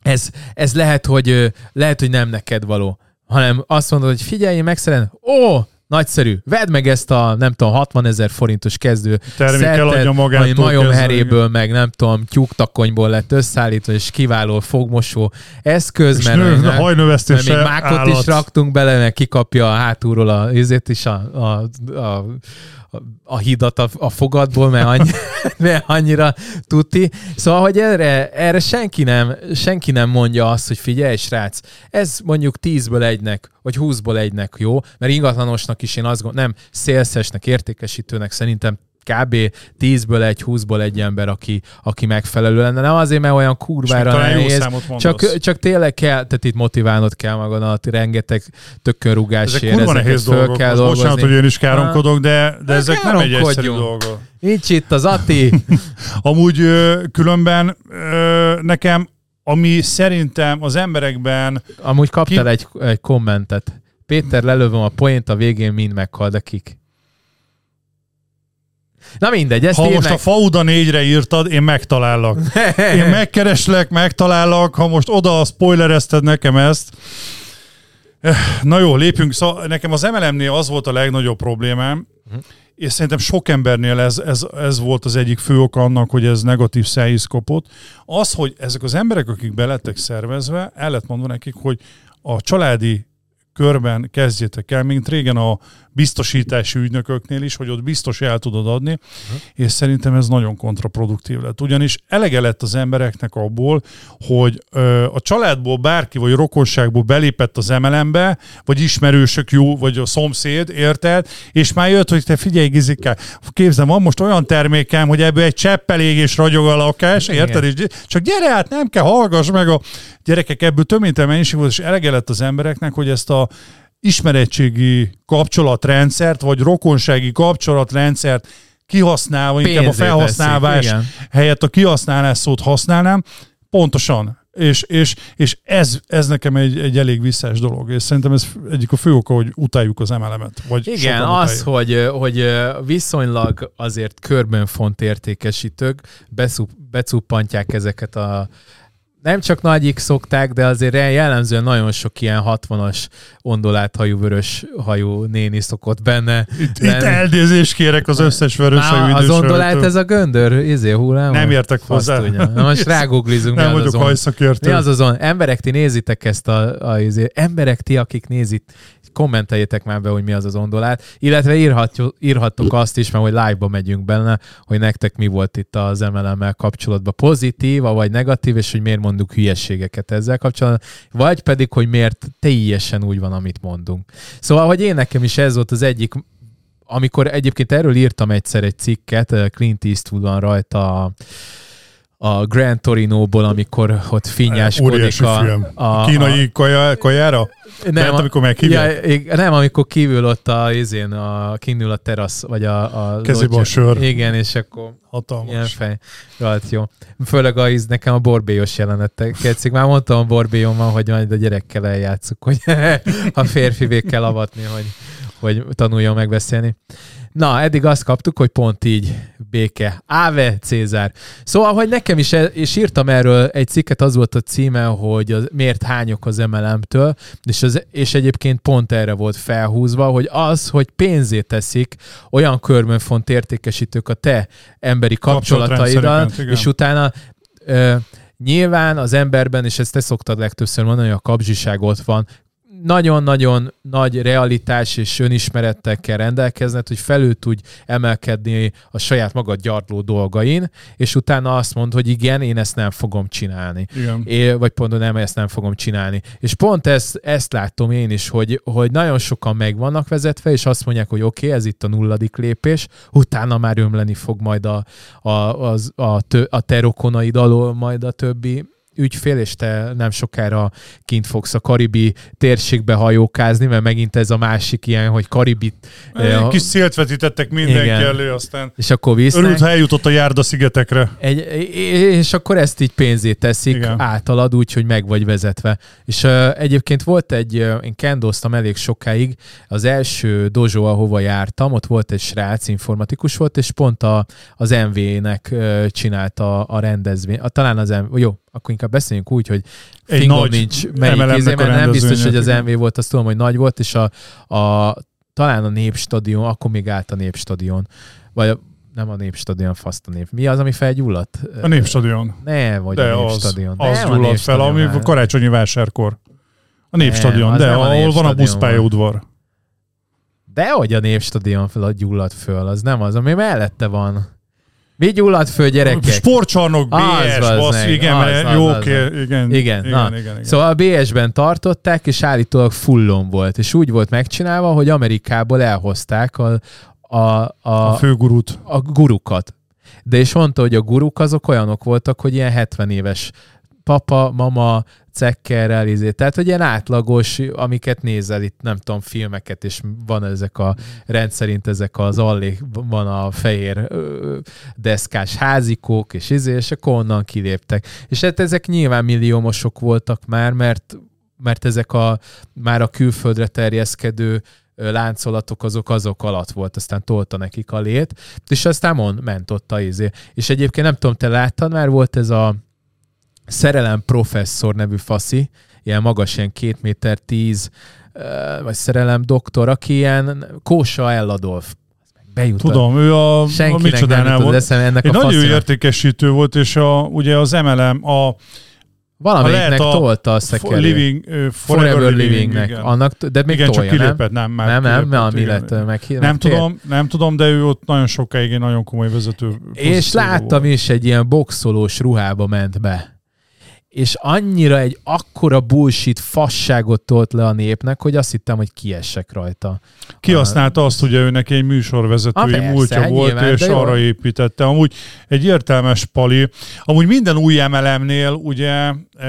ez, ez lehet, hogy, lehet, hogy nem neked való hanem azt mondod, hogy figyelj, én megszerem, ó, nagyszerű, vedd meg ezt a, nem tudom, 60 ezer forintos kezdő Termékkel adja magát. majom heréből, meg nem tudom, tyúktakonyból lett összeállítva, és kiváló fogmosó eszköz, és mert, nő, mert, mert még mákot állat. is raktunk bele, meg kikapja a hátulról a, izét is a, a, a a hidat a, a fogadból, mert, annyi, [LAUGHS] mert annyira tuti. Szóval, hogy erre, erre senki, nem, senki nem mondja azt, hogy figyelj, srác, ez mondjuk 10-ből egynek, vagy 20-ból egynek jó, mert ingatlanosnak is én azt gondolom, nem, szélszesnek, értékesítőnek szerintem kb. 10-ből egy, 20-ból egy ember, aki, aki megfelelő lenne. Nem azért, mert olyan kurvára nehéz, csak, csak tényleg kell, tehát itt motiválnod kell magadat, rengeteg tökönrugásért, ezek nehéz föl dolgok. kell dolgozni. Bocsánat, hogy én is káromkodok, de, de ezek nem egy egyszerű dolgok. Nincs itt az Ati. [LAUGHS] Amúgy különben nekem, ami szerintem az emberekben... Amúgy kaptál ki... egy, egy kommentet. Péter, lelövöm a poént, a végén mind meghal, de kik? Na mindegy, ezt Ha most meg... a Fauda négyre írtad, én megtalállak. én megkereslek, megtalállak, ha most oda spoilerezted nekem ezt. Eh, na jó, lépjünk. Szóval nekem az MLM-nél az volt a legnagyobb problémám, uh-huh. és szerintem sok embernél ez, ez, ez volt az egyik fő ok annak, hogy ez negatív szájíz kopott. Az, hogy ezek az emberek, akik belettek szervezve, el lett mondva nekik, hogy a családi körben kezdjétek el, mint régen a biztosítási ügynököknél is, hogy ott biztos el tudod adni, uh-huh. és szerintem ez nagyon kontraproduktív lett. Ugyanis elege lett az embereknek abból, hogy ö, a családból bárki, vagy rokonságból belépett az emelembe, vagy ismerősök jó, vagy a szomszéd, érted? És már jött, hogy te figyelj, Gizikkel, képzeld, van most olyan termékem, hogy ebből egy cseppel ég és ragyog a lakás, érted? És csak gyere át, nem kell, hallgass meg a gyerekek, ebből több mennyiség volt, és elege lett az embereknek, hogy ezt a ismerettségi kapcsolatrendszert, vagy rokonsági kapcsolatrendszert kihasználva, inkább a felhasználás helyett a kihasználás szót használnám, pontosan. És, és, és ez, ez nekem egy, egy elég visszás dolog, és szerintem ez egyik a fő oka, hogy utáljuk az MLM-et. Vagy Igen, az, hogy, hogy viszonylag azért körben font értékesítők becuppantják ezeket a nem csak nagyik szokták, de azért jellemzően nagyon sok ilyen 60-as ondolát hajú, vörös hajú néni szokott benne. Itt, itt eldézést kérek az összes vörös hajú Az ondolát ez a göndör, izé hullám? Nem értek hozzá. Na most [LAUGHS] ráguglizunk. Nem vagyok hajszakértő. Mi az azon? Emberek, ti nézitek ezt a, a izé. emberek, ti, akik nézit, kommenteljétek már be, hogy mi az az ondolát, illetve írhatjuk, írhattok azt is, mert hogy live-ba megyünk benne, hogy nektek mi volt itt az MLM-mel kapcsolatban pozitív, vagy negatív, és hogy miért mondunk hülyeségeket ezzel kapcsolatban, vagy pedig, hogy miért teljesen úgy van, amit mondunk. Szóval, hogy én nekem is ez volt az egyik amikor egyébként erről írtam egyszer egy cikket, Clint Eastwood van rajta a Grand Torino-ból, amikor ott finnyáskodik a, film. a, a, kínai kaja, kajára? Nem, Mert amikor meghívják? Ja, nem, amikor kívül ott a, izén, a, kínül a terasz, vagy a... a Kezében sör. Igen, és akkor Hatalmas. ilyen fej. Rajt jó. Főleg a, íz, nekem a borbélyos jelenetek. Ketszik, már mondtam a borbélyommal, hogy majd a gyerekkel eljátszuk, hogy [LAUGHS] a férfivé kell avatni, hogy, hogy tanuljon megbeszélni. Na, eddig azt kaptuk, hogy pont így béke. Áve Cézár. Szóval, hogy nekem is, és írtam erről egy cikket, az volt a címe, hogy az, miért hányok az MLM-től, és, az, és egyébként pont erre volt felhúzva, hogy az, hogy pénzét teszik olyan körben font értékesítők a te emberi kapcsolataiddal, és utána ö, nyilván az emberben, és ezt te szoktad legtöbbször mondani, hogy a kapzsiság ott van, nagyon-nagyon nagy realitás és önismerettel kell rendelkezned, hogy felül tudj emelkedni a saját magad gyarló dolgain, és utána azt mond, hogy igen, én ezt nem fogom csinálni. Igen. É, vagy pont nem, ezt nem fogom csinálni. És pont ezt, ezt látom én is, hogy, hogy nagyon sokan meg vannak vezetve, és azt mondják, hogy oké, okay, ez itt a nulladik lépés, utána már ömleni fog majd a, a, az, a, tö, a te rokonaid alól majd a többi ügyfél, és te nem sokára kint fogsz a karibi térségbe hajókázni, mert megint ez a másik ilyen, hogy karibi... Egy eh, kis szélt vetítettek mindenki igen. elő, aztán és akkor visznek. Örült, ha eljutott a Járda szigetekre. Egy, és akkor ezt így pénzét teszik igen. általad úgy, hogy meg vagy vezetve. És uh, egyébként volt egy, uh, én kendoztam elég sokáig, az első dojo, ahova jártam, ott volt egy srác, informatikus volt, és pont a, az MV-nek uh, csinálta a rendezvény, a, talán az MV, jó, akkor inkább beszéljünk úgy, hogy egy nagy nincs melyik izé, mert nem biztos, hogy az MV volt, azt tudom, hogy nagy volt, és a, a talán a Népstadion, akkor még állt a Népstadion, vagy a, nem a Népstadion, faszt a nép. Mi az, ami felgyulladt? A Népstadion. Ne, vagy de a Népstadion. Az, az gyulladt fel, ami a karácsonyi vásárkor. A Népstadion, de ahol van a buszpályaudvar. De hogy a Népstadion fel a gyulladt föl, az nem az, ami mellette van. Mi gyulladt föl, gyerekek? Sportcsarnok, BS, az bassz, igen, az, az, jó, az, igen, igen, igen, igen, igen, igen. Szóval a BS-ben tartották, és állítólag fullon volt, és úgy volt megcsinálva, hogy Amerikából elhozták a, a, a, a főgurut. A gurukat. De és mondta, hogy a guruk azok olyanok voltak, hogy ilyen 70 éves papa, mama, cekkerrel, izé. tehát hogy ilyen átlagos, amiket nézel itt, nem tudom, filmeket, és van ezek a rendszerint ezek az allék, van a fehér ö, deszkás házikók, és izé, és akkor onnan kiléptek. És hát ezek nyilván milliómosok voltak már, mert mert ezek a már a külföldre terjeszkedő láncolatok azok azok alatt volt, aztán tolta nekik a lét, és aztán mond, ment ott a izé. És egyébként nem tudom, te láttad már, volt ez a szerelem professzor nevű faszi, ilyen magas, ilyen két méter tíz, vagy szerelem doktor, aki ilyen Kósa Elladolf bejutott. Tudom, ő a, Senkinek a micsodánál volt. Eszem, ennek Egy a nagyon értékesítő volt, és a, ugye az MLM, a Valamelyiknek tolta a szekerét. Living, uh, forever, forever Livingnek. Igen. Annak, de még igen, tolja, csak kilépett, nem? Már nem, nem, nem, mi lett meg, Nem tudom, nem tudom, de ő ott nagyon sokáig egy nagyon komoly vezető. És láttam volt. is, egy ilyen boxolós ruhába ment be és annyira egy akkora bullshit fasságot tolt le a népnek, hogy azt hittem, hogy kiessek rajta. Kihasználta azt, hogy ő neki egy műsorvezetői ah, múltja volt, nyilván, és arra jó. építette. Amúgy egy értelmes pali. Amúgy minden új emelemnél ugye e, e,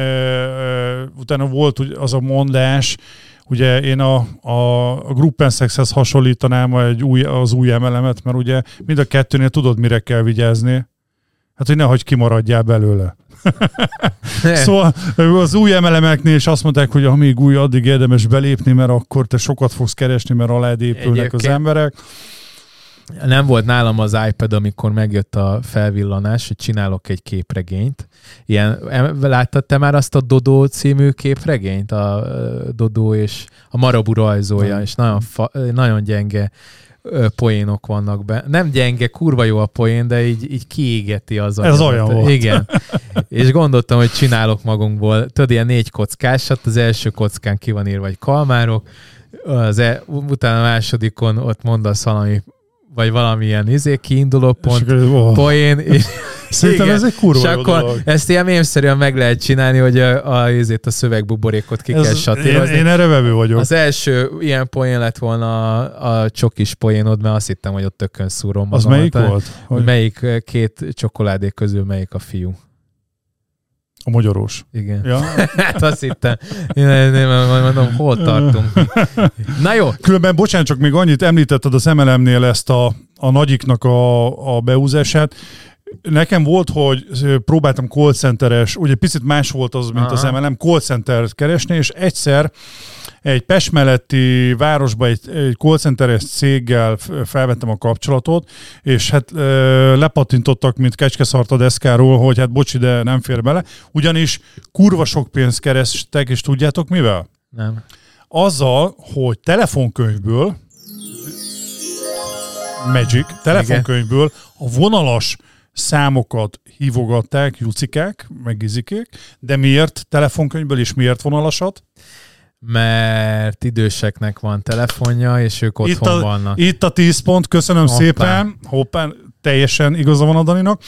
utána volt az a mondás, Ugye én a, a, a Gruppensexhez hasonlítanám egy új, az új emelemet, mert ugye mind a kettőnél tudod, mire kell vigyázni Hát, hogy nehogy kimaradjál belőle. [LAUGHS] szóval az új emelemeknél is azt mondták, hogy amíg új, addig érdemes belépni, mert akkor te sokat fogsz keresni, mert alá épülnek Egyébként... az emberek. Nem volt nálam az iPad, amikor megjött a felvillanás, hogy csinálok egy képregényt. Ilyen, láttad te már azt a Dodó című képregényt? A Dodó és a Marabu rajzolja, és nagyon, fa, nagyon gyenge poénok vannak be. Nem gyenge, kurva jó a poén, de így, így kiégeti az Ez olyan volt. Igen. és gondoltam, hogy csinálok magunkból. Tudod, ilyen négy kockásat, az első kockán ki van írva, vagy kalmárok, az e, utána a másodikon ott mondasz valami vagy valamilyen izé, kiinduló pont, és oh. poén. [LAUGHS] És, Szerintem igen, ez egy kurva és akkor dolog. ezt ilyen mémszerűen meg lehet csinálni, hogy a, a, izét, a szövegbuborékot ki ez, kell satírozni. Én, én erre vevő vagyok. Az első ilyen poén lett volna a, a csokis poénod, mert azt hittem, hogy ott tökön szúrom Az melyik volt? Hogy melyik két csokoládé közül melyik a fiú. A magyarós. Igen. Ja. [LAUGHS] hát azt hittem. Én mondom, hol tartunk. Na jó. Különben, bocsánat, csak még annyit említetted az MLM-nél ezt a, a nagyiknak a, a beúzását. Nekem volt, hogy próbáltam call centeres, ugye picit más volt az, mint Aha. az MLM, call center keresni, és egyszer egy Pest melletti városba egy, egy call centeres céggel felvettem a kapcsolatot, és hát ö, lepatintottak, mint kecskeszart a deszkáról, hogy hát bocsi, de nem fér bele. Ugyanis kurva sok pénzt kerestek, és tudjátok mivel? Nem. Azzal, hogy telefonkönyvből Magic, telefonkönyvből a vonalas számokat hívogatták jucikák, meg gizikék, de miért telefonkönyvből és miért vonalasat? Mert időseknek van telefonja, és ők otthon itt a, vannak. Itt a 10 pont, köszönöm Hoppá. szépen. Hoppá, teljesen igaza van a Daninak,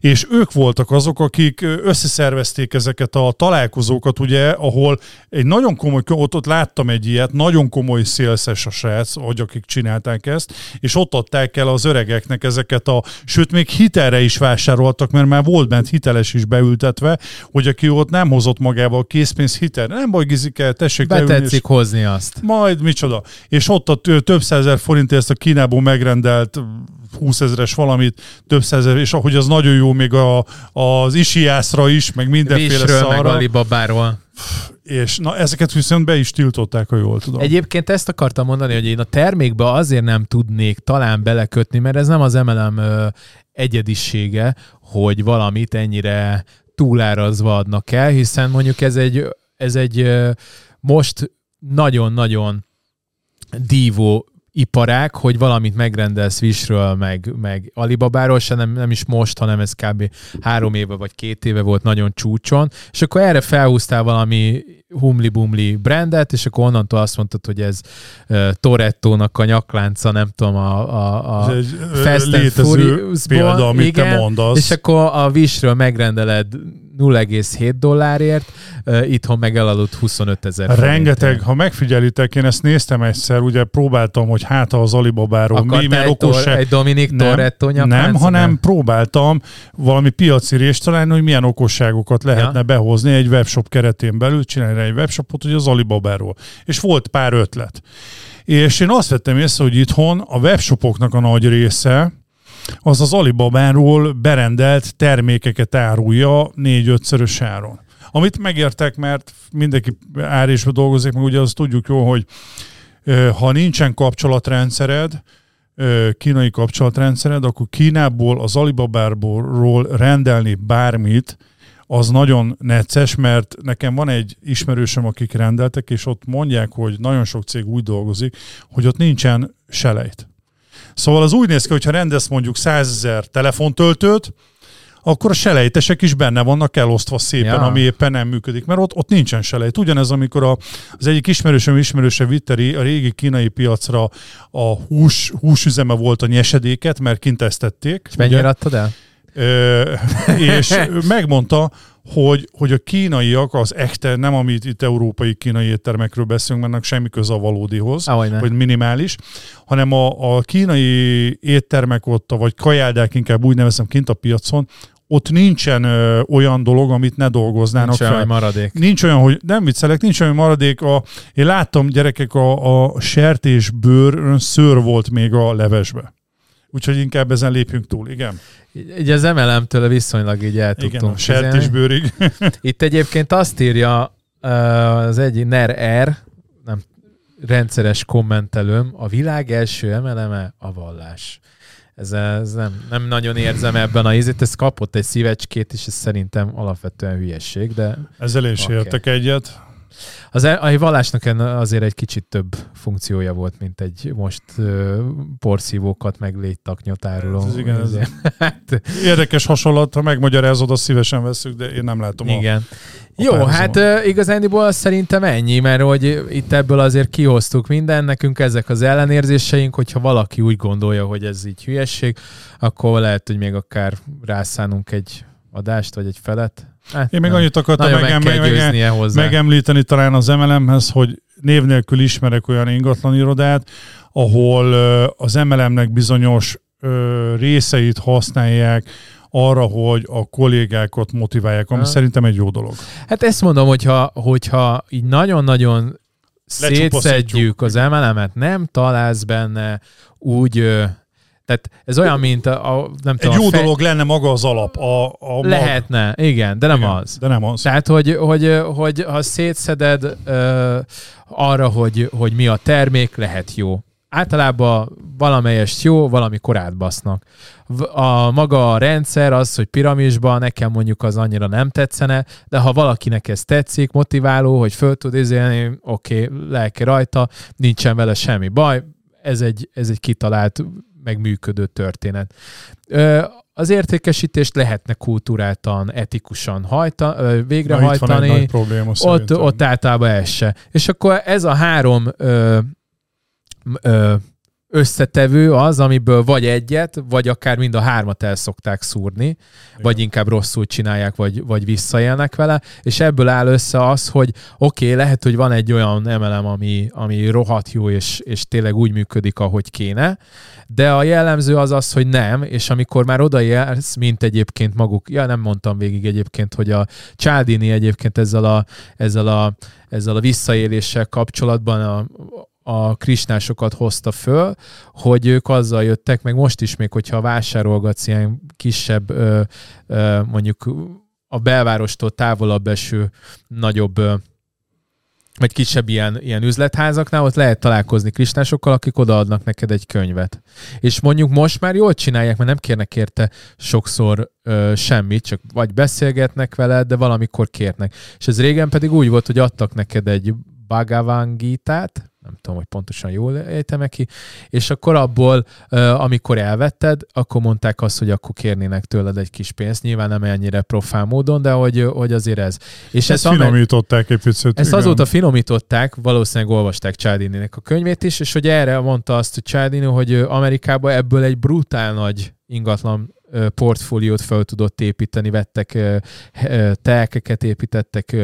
és ők voltak azok, akik összeszervezték ezeket a találkozókat, ugye, ahol egy nagyon komoly, ott, ott láttam egy ilyet, nagyon komoly szélszes a srác, hogy akik csinálták ezt, és ott adták el az öregeknek ezeket a, sőt, még hitelre is vásároltak, mert már volt bent hiteles is beültetve, hogy aki ott nem hozott magával készpénz hitel, nem baj, Gizike, tessék Betetszik hozni azt. Majd micsoda. És ott a több százezer forintért ezt a Kínából megrendelt 20 ezeres valamit, több százezer, és ahogy az nagyon jó még a, az isiászra is, meg mindenféle Visről, szarra. meg Alibabáról. És na, ezeket viszont be is tiltották, ha jól tudom. Egyébként ezt akartam mondani, hogy én a termékbe azért nem tudnék talán belekötni, mert ez nem az ö, egyedisége, hogy valamit ennyire túlárazva adnak el, hiszen mondjuk ez egy, ez egy most nagyon-nagyon dívó iparák, hogy valamit megrendelsz Wishről, meg, meg Alibabáról, se nem, nem is most, hanem ez kb. három éve vagy két éve volt nagyon csúcson, és akkor erre felhúztál valami humli-bumli brandet, és akkor onnantól azt mondtad, hogy ez uh, Toretto-nak a nyaklánca, nem tudom, a, a, a ez egy Fast and példa, amit igen, te mondasz. És akkor a Wishről megrendeled 0,7 dollárért, itthon meg elaludt 25 ezer Rengeteg, ha megfigyelitek, én ezt néztem egyszer, ugye próbáltam, hogy hát az Alibabáról mi, mert okosság... egy Dominik nem, Toretto Nem, hanem nem. próbáltam valami piaci részt találni, hogy milyen okosságokat lehetne ja. behozni egy webshop keretén belül, csinálni egy webshopot, hogy az Alibabáról. És volt pár ötlet. És én azt vettem észre, hogy itthon a webshopoknak a nagy része, az az Alibabáról berendelt termékeket árulja négy-ötszörös áron. Amit megértek, mert mindenki árésbe dolgozik, meg ugye azt tudjuk jó, hogy ha nincsen kapcsolatrendszered, kínai kapcsolatrendszered, akkor Kínából, az Alibabáról rendelni bármit, az nagyon necces, mert nekem van egy ismerősöm, akik rendeltek, és ott mondják, hogy nagyon sok cég úgy dolgozik, hogy ott nincsen selejt. Szóval az úgy néz ki, hogy ha rendelsz mondjuk 100 ezer telefontöltőt, akkor a selejtesek is benne vannak elosztva szépen, ja. ami éppen nem működik, mert ott, ott nincsen selejt. Ugyanez, amikor a, az egyik ismerősöm ismerőse vitte a régi kínai piacra a hús, húsüzeme volt a nyesedéket, mert kint esztették. És mennyire adtad el? Ö, és [LAUGHS] megmondta, hogy, hogy a kínaiak, az echte, nem amit itt európai kínai éttermekről beszélünk, mert semmi köze a valódihoz, Ahogy vagy minimális, hanem a, a kínai éttermek ott, vagy kajáldák inkább úgy nevezem kint a piacon, ott nincsen ö, olyan dolog, amit ne dolgoznának nincs fel. Olyan maradék. Nincs olyan, hogy nem viccelek, nincs olyan maradék. A, én láttam gyerekek, a, a sertésbőr szőr volt még a levesbe. Úgyhogy inkább ezen lépjünk túl, igen. Így az MLM-től viszonylag így el tudtunk Igen, bőrig. [LAUGHS] Itt egyébként azt írja az egy NER R, nem, rendszeres kommentelőm, a világ első emeleme a vallás. Ez, ez nem, nem nagyon érzem ebben a ízét, ez kapott egy szívecskét, és ez szerintem alapvetően hülyesség, de... Ezzel is okay. értek egyet. Az, e- a vallásnak azért egy kicsit több funkciója volt, mint egy most uh, porszívókat meg léttaknyotáruló. Ez, igen, ez [LAUGHS] hát, érdekes hasonlat, ha megmagyarázod, azt szívesen veszük, de én nem látom Igen. A, a Jó, párhuzamot. hát uh, igazándiból szerintem ennyi, mert hogy itt ebből azért kihoztuk minden, nekünk ezek az ellenérzéseink, hogyha valaki úgy gondolja, hogy ez így hülyesség, akkor lehet, hogy még akár rászánunk egy adást, vagy egy felet. Hát, Én még nem. annyit akartam megem, meg, meg, megemlíteni talán az MLM-hez, hogy név nélkül ismerek olyan ingatlan irodát, ahol az MLM-nek bizonyos részeit használják arra, hogy a kollégákat motiválják, ami ha. szerintem egy jó dolog. Hát ezt mondom, hogyha, hogyha így nagyon-nagyon szétszedjük az MLM-et, nem találsz benne úgy tehát ez olyan, mint a, a nem tudom... Egy jó fe... dolog lenne maga az alap. A, a mag... Lehetne, igen, de nem igen, az. De nem az. Tehát, hogy, hogy, hogy ha szétszeded uh, arra, hogy, hogy mi a termék, lehet jó. Általában valamelyest jó, valamikor átbasznak. A maga a rendszer az, hogy piramisban nekem mondjuk az annyira nem tetszene, de ha valakinek ez tetszik, motiváló, hogy föl tud izélni, oké, okay, lelke rajta, nincsen vele semmi baj, ez egy, ez egy kitalált megműködő történet. Az értékesítést lehetne kultúráltan, etikusan hajta, végrehajtani. Na, probléma, ott, ott általában ez se. És akkor ez a három ö, ö, összetevő az, amiből vagy egyet, vagy akár mind a hármat el szokták szúrni, Igen. vagy inkább rosszul csinálják, vagy, vagy visszaélnek vele, és ebből áll össze az, hogy oké, okay, lehet, hogy van egy olyan emelem, ami, ami rohadt jó, és, és tényleg úgy működik, ahogy kéne, de a jellemző az az, hogy nem, és amikor már odaérsz, mint egyébként maguk, ja nem mondtam végig egyébként, hogy a Csádini egyébként ezzel a, ezzel a, ezzel a visszaéléssel kapcsolatban a, a krisnásokat hozta föl, hogy ők azzal jöttek, meg most is még, hogyha vásárolgatsz ilyen kisebb, ö, ö, mondjuk a belvárostól távolabb eső nagyobb ö, vagy kisebb ilyen, ilyen üzletházaknál, ott lehet találkozni krisnásokkal, akik odaadnak neked egy könyvet. És mondjuk most már jól csinálják, mert nem kérnek érte sokszor ö, semmit, csak vagy beszélgetnek veled, de valamikor kérnek. És ez régen pedig úgy volt, hogy adtak neked egy Bhagavan Gita-t, nem tudom, hogy pontosan jól ejtem ki, és akkor abból, amikor elvetted, akkor mondták azt, hogy akkor kérnének tőled egy kis pénzt, nyilván nem ennyire profán módon, de hogy, hogy azért ez. És ezt, ezt finomították egy picit. Ezt igen. azóta finomították, valószínűleg olvasták Csádininek a könyvét is, és hogy erre mondta azt hogy Csádini, hogy Amerikában ebből egy brutál nagy ingatlan portfóliót fel tudott építeni, vettek telkeket, építettek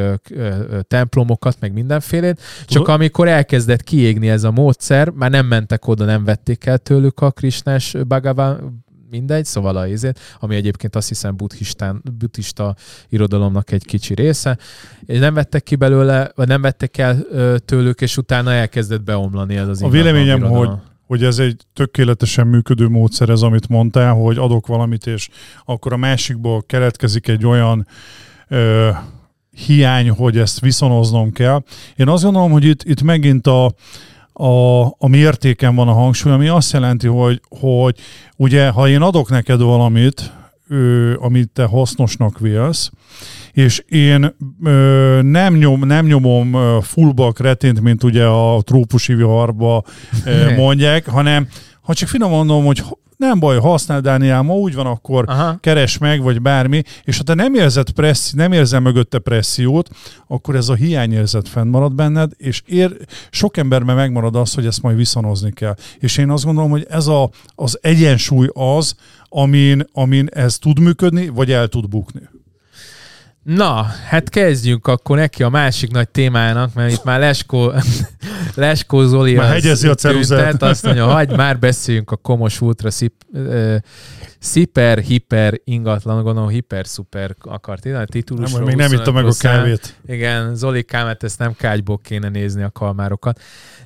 templomokat, meg mindenfélét, csak amikor elkezdett kiégni ez a módszer, már nem mentek oda, nem vették el tőlük a Krisnás Bhagavan, mindegy, szóval a izét, ami egyébként azt hiszem buddhistán, buddhista irodalomnak egy kicsi része, és nem vettek ki belőle, vagy nem vettek el tőlük, és utána elkezdett beomlani ez az A véleményem, hogy hogy ez egy tökéletesen működő módszer ez, amit mondtál, hogy adok valamit, és akkor a másikból keletkezik egy olyan ö, hiány, hogy ezt viszonoznom kell. Én azt gondolom, hogy itt, itt megint a, a, a mértéken van a hangsúly, ami azt jelenti, hogy, hogy ugye, ha én adok neked valamit, ö, amit te hasznosnak vélsz, és én ö, nem, nyom, nem nyomom fullba kretint, mint ugye a trópusi viharba ö, [LAUGHS] mondják, hanem ha csak finom mondom, hogy nem baj, használ Dániel, ma úgy van, akkor Aha. keres meg, vagy bármi, és ha te nem érzed presszi, nem érzel mögötte pressziót, akkor ez a hiányérzet fennmarad benned, és ér, sok emberben megmarad az, hogy ezt majd viszonozni kell. És én azt gondolom, hogy ez a, az egyensúly az, amin, amin ez tud működni, vagy el tud bukni. Na, hát kezdjünk akkor neki a másik nagy témának, mert itt már Leskó, [LAUGHS] Leskó Zoli már hegyezi a ceruzát. azt mondja, hagyd már beszéljünk a Komos Ultra szip, uh, Sziper, hiper, ingatlan, gondolom hiper, szuper akart ide, a titulusról. Nem, még nem ittam meg a kávét. Igen, Zoli Kámet, ezt nem kágyból kéne nézni a kalmárokat.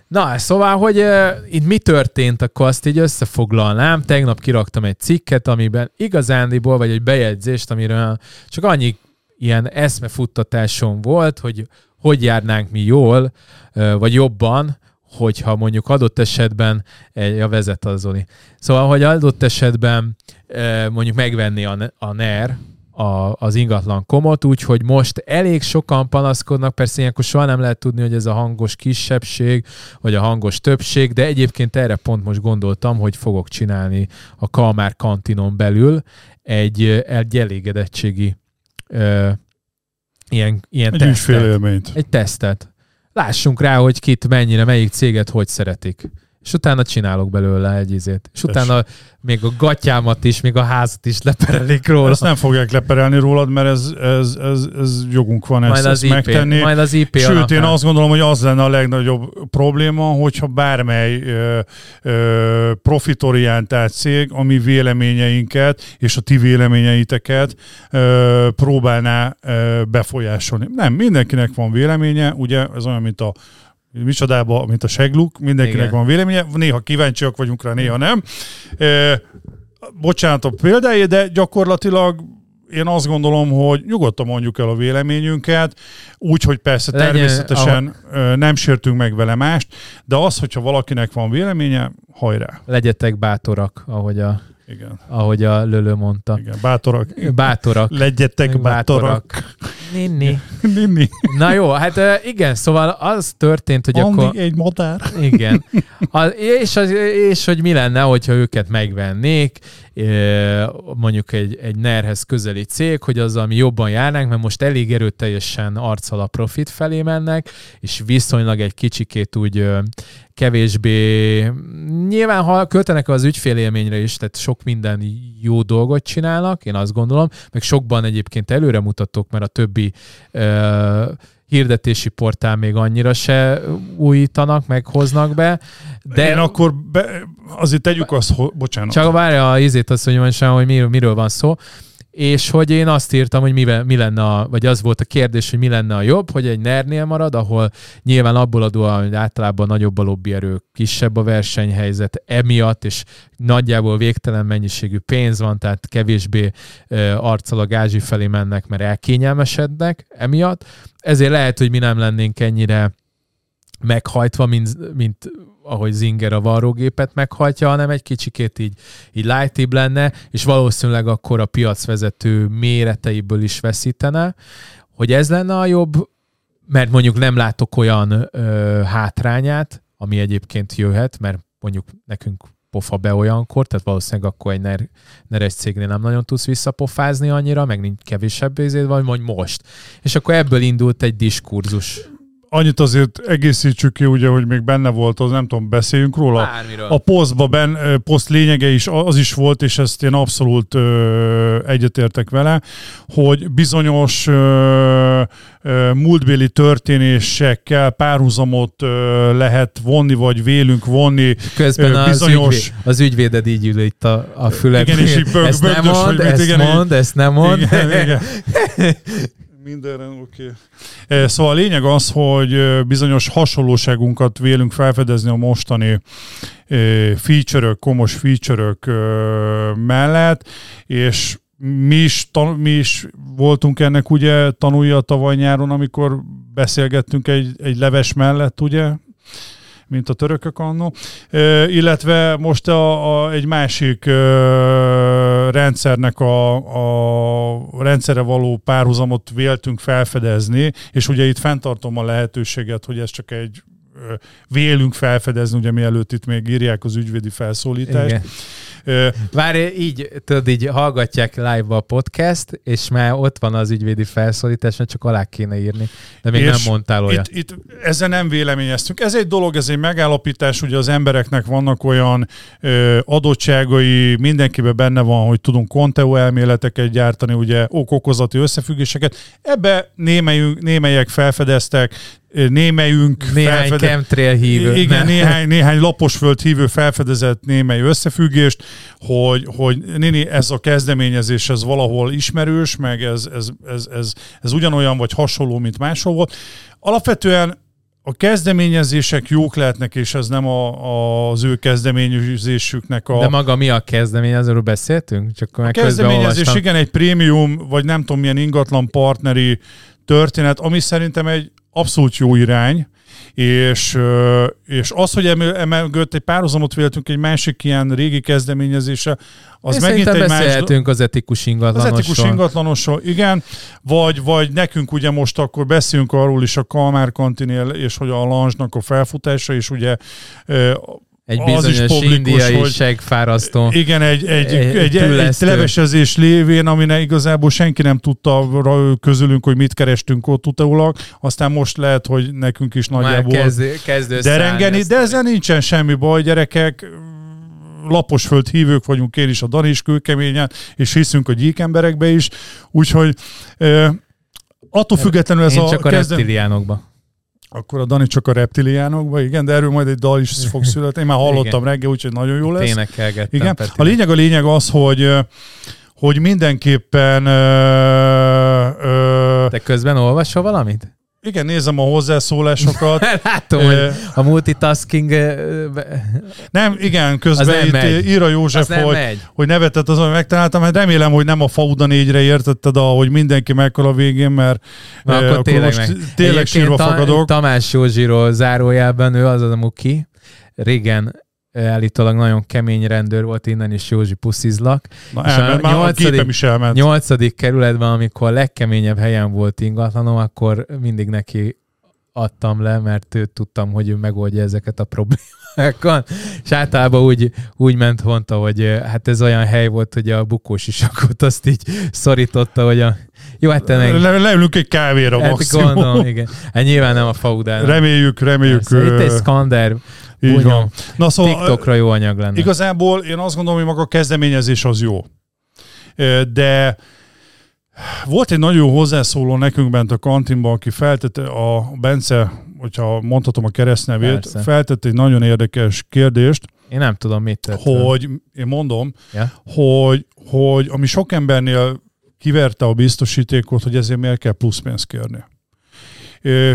Na, szóval, hogy uh, itt mi történt, akkor azt így összefoglalnám. Tegnap kiraktam egy cikket, amiben igazándiból, vagy egy bejegyzést, amiről csak annyi ilyen eszmefuttatásom volt, hogy hogy járnánk mi jól, vagy jobban, hogyha mondjuk adott esetben, egy, a vezet az Zoli. Szóval, hogy adott esetben mondjuk megvenni a, a NER, a, az ingatlan komot, úgyhogy most elég sokan panaszkodnak, persze ilyenkor soha nem lehet tudni, hogy ez a hangos kisebbség, vagy a hangos többség, de egyébként erre pont most gondoltam, hogy fogok csinálni a Kalmár kantinon belül egy, egy elégedettségi ö, ilyen, ilyen egy tesztet. Egy tesztet. Lássunk rá, hogy kit mennyire, melyik céget hogy szeretik és utána csinálok belőle egy izét. És utána még a gatyámat is, még a házat is leperelik róla. Ezt nem fogják leperelni rólad, mert ez, ez, ez, ez jogunk van ezt, ezt IP, megtenni. Majd az IP Sőt, alapján. én azt gondolom, hogy az lenne a legnagyobb probléma, hogyha bármely ö, ö, profitorientált cég, ami véleményeinket és a ti véleményeiteket ö, próbálná ö, befolyásolni. Nem, mindenkinek van véleménye, ugye ez olyan, mint a micsodába, mint a segluk, mindenkinek Igen. van véleménye, néha kíváncsiak vagyunk rá, néha nem. E, bocsánat a példája, de gyakorlatilag én azt gondolom, hogy nyugodtan mondjuk el a véleményünket, úgyhogy persze Legyen, természetesen ahol... nem sértünk meg vele mást, de az, hogyha valakinek van véleménye, hajrá. Legyetek bátorak, ahogy a igen. Ahogy a Lölő mondta. Igen, bátorak. Bátorak. Legyetek bátorak. bátorak. Ninni. Ninni. Na jó, hát igen, szóval az történt, hogy Andi akkor... egy madár. Igen. A, és, az, és hogy mi lenne, hogyha őket megvennék, mondjuk egy, egy NER-hez közeli cég, hogy az, ami jobban járnánk, mert most elég erőteljesen arccal a profit felé mennek, és viszonylag egy kicsikét úgy kevésbé, nyilván ha költenek az ügyfélélményre is, tehát sok minden jó dolgot csinálnak, én azt gondolom, meg sokban egyébként előremutatók, mert a többi uh, hirdetési portál még annyira se újítanak, meg hoznak be. De Én akkor be, azért tegyük azt, bocsánat. Csak várja a izét azt, hogy mondjam, hogy miről, miről van szó és hogy én azt írtam, hogy mivel, mi lenne, a, vagy az volt a kérdés, hogy mi lenne a jobb, hogy egy NER-nél marad, ahol nyilván abból adóan, hogy általában nagyobb a lobbyerő, kisebb a versenyhelyzet emiatt, és nagyjából végtelen mennyiségű pénz van, tehát kevésbé e, arccal a gázsi felé mennek, mert elkényelmesednek emiatt. Ezért lehet, hogy mi nem lennénk ennyire meghajtva, mint, mint ahogy Zinger a varrógépet meghajtja, hanem egy kicsikét így, így lightibb lenne, és valószínűleg akkor a piacvezető méreteiből is veszítene. Hogy ez lenne a jobb, mert mondjuk nem látok olyan ö, hátrányát, ami egyébként jöhet, mert mondjuk nekünk pofa be olyankor, tehát valószínűleg akkor egy ner, neres cégnél nem nagyon tudsz visszapofázni annyira, meg nincs kevésebb vagy mondj most. És akkor ebből indult egy diskurzus annyit azért egészítsük ki, ugye, hogy még benne volt, az nem tudom, beszéljünk róla. Bármiről. A posztba ben, poszt lényege is az is volt, és ezt én abszolút ö, egyetértek vele, hogy bizonyos ö, ö, múltbéli történésekkel párhuzamot ö, lehet vonni, vagy vélünk vonni. Közben ö, bizonyos... az, ügyvéd, az ügyvéded így ül itt a, a fülek. Igen, és így bög, ezt nem mond, ezt igen, mond, ezt nem mond. Igen, igen. [LAUGHS] Mindenre oké. Okay. Szóval a lényeg az, hogy bizonyos hasonlóságunkat vélünk felfedezni a mostani feature-ök, komos feature-ök mellett, és mi is, tan- mi is voltunk ennek ugye tanulja tavaly nyáron, amikor beszélgettünk egy, egy leves mellett, ugye, mint a törökök annó, illetve most a, a, egy másik rendszernek a, a rendszere való párhuzamot véltünk felfedezni, és ugye itt fenntartom a lehetőséget, hogy ez csak egy vélünk felfedezni, ugye mielőtt itt még írják az ügyvédi felszólítást. Igen. Várj, így, tudod, így hallgatják live a podcast, és már ott van az ügyvédi felszólítás, mert csak alá kéne írni. De még és nem mondtál olyan. Itt, itt ezzel nem véleményeztünk. Ez egy dolog, ez egy megállapítás, ugye az embereknek vannak olyan ö, adottságai, mindenkiben benne van, hogy tudunk Conteo elméleteket gyártani, ugye ok-okozati összefüggéseket. Ebbe némelyünk, némelyek felfedeztek, némelyünk néhány felfede... chemtrail hívő. Igen, néhány, néhány laposföld hívő felfedezett némely összefüggést, hogy, hogy néni, ez a kezdeményezés ez valahol ismerős, meg ez, ez, ez, ez, ez ugyanolyan vagy hasonló, mint máshol volt. Alapvetően a kezdeményezések jók lehetnek, és ez nem a, az ő kezdeményezésüknek a... De maga mi a kezdeményezés, erről beszéltünk? Csak a kezdeményezés, igen, egy prémium, vagy nem tudom milyen ingatlan partneri történet, ami szerintem egy abszolút jó irány, és, és az, hogy emögött egy párhuzamot véltünk egy másik ilyen régi kezdeményezése, az Én megint egy más... az etikus ingatlanosról. Az etikus ingatlanosról, igen. Vagy, vagy nekünk ugye most akkor beszélünk arról is a Kalmár kantinél, és hogy a Lange-nak a felfutása, és ugye egy bizonyos az is indiai hogy, segfárasztó. Igen, egy, egy, egy, egy, egy levesezés lévén, aminek igazából senki nem tudta közülünk, hogy mit kerestünk ott utólag, aztán most lehet, hogy nekünk is nagyjából kezd, kezd derengeni, de ezzel nincsen semmi baj, gyerekek. Lapos föld hívők vagyunk, én is a Dani is kőkeményen, és hiszünk a gyík emberekbe is, úgyhogy eh, attól függetlenül ez én a... csak a kezdem... reptiliánokba. Akkor a Dani csak a reptiliánokba, igen, de erről majd egy dal is [LAUGHS] fog születni. Én már hallottam igen. reggel, úgyhogy nagyon jó lesz. Énekelgettem. Igen. A lényeg a lényeg az, hogy hogy mindenképpen... Ö, ö, Te közben olvasol valamit? Igen, nézem a hozzászólásokat. [LAUGHS] Látom, e... hogy a multitasking... Nem, igen, közben itt megy. ír a József, hogy, hogy nevetett azon, hogy megtaláltam, hát remélem, hogy nem a Fauda négyre értetted, ahogy mindenki meghal a végén, mert Na, akkor, akkor tényleg, most tényleg sírva fakadok. Tamás Józsiról zárójában, ő az az a muki, régen állítólag nagyon kemény rendőr volt innen is Józsi puszizlak. Na és elment, a nyolcadik, is elment. nyolcadik kerületben, amikor a legkeményebb helyen volt ingatlanom, akkor mindig neki adtam le, mert őt tudtam, hogy ő megoldja ezeket a problémákat. És általában úgy, úgy ment, mondta, hogy hát ez olyan hely volt, hogy a bukós isakot azt így szorította, hogy a jó, hát te meg... Le, leülünk egy kávéra hát maximum. Gondolom, igen. Hát nyilván nem a faudán. Reméljük, reméljük. Persze. Itt egy skander így van. Na szóval, TikTokra jó anyag lenne. Igazából én azt gondolom, hogy maga a kezdeményezés az jó. De volt egy nagyon hozzászóló nekünk bent a kantinban, aki feltette a Bence, hogyha mondhatom a keresztnevét, Persze. feltette egy nagyon érdekes kérdést. Én nem tudom, mit tett. Hogy, én mondom, yeah. hogy, hogy ami sok embernél kiverte a biztosítékot, hogy ezért miért kell plusz pénzt kérni.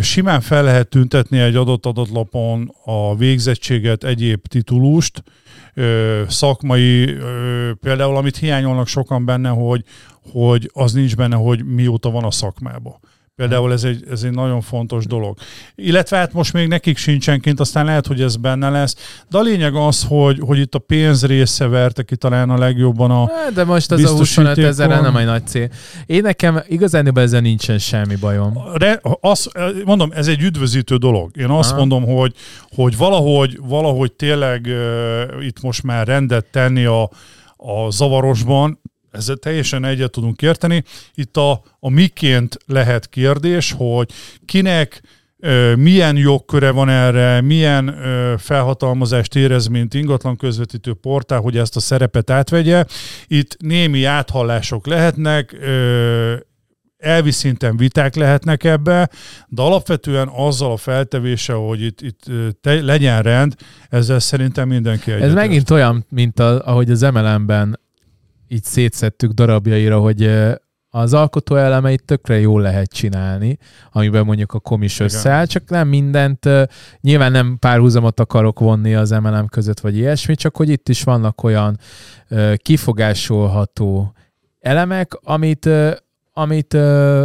Simán fel lehet tüntetni egy adott adatlapon a végzettséget, egyéb titulust, szakmai, például amit hiányolnak sokan benne, hogy, hogy az nincs benne, hogy mióta van a szakmába. Például ez egy, ez egy nagyon fontos dolog. Illetve hát most még nekik sincsenként, aztán lehet, hogy ez benne lesz. De a lényeg az, hogy, hogy itt a pénz része verte ki talán a legjobban a hát, De most az a 25 ezer nem egy nagy cél. Én nekem igazán ezzel nincsen semmi bajom. De az, mondom, ez egy üdvözítő dolog. Én azt Aha. mondom, hogy, hogy valahogy, valahogy tényleg uh, itt most már rendet tenni a, a zavarosban, ezzel teljesen egyet tudunk érteni. Itt a, a miként lehet kérdés, hogy kinek milyen jogköre van erre, milyen felhatalmazást érez, mint ingatlan közvetítő portál, hogy ezt a szerepet átvegye. Itt némi áthallások lehetnek, elvi szinten viták lehetnek ebbe, de alapvetően azzal a feltevése, hogy itt, itt te, legyen rend, ezzel szerintem mindenki egyetért. Ez megint olyan, mint a, ahogy az MLM-ben így szétszettük darabjaira, hogy az alkotó elemeit tökre jól lehet csinálni, amiben mondjuk a komis összeáll, csak nem mindent, nyilván nem párhuzamot akarok vonni az MLM között, vagy ilyesmi, csak hogy itt is vannak olyan kifogásolható elemek, amit, amit,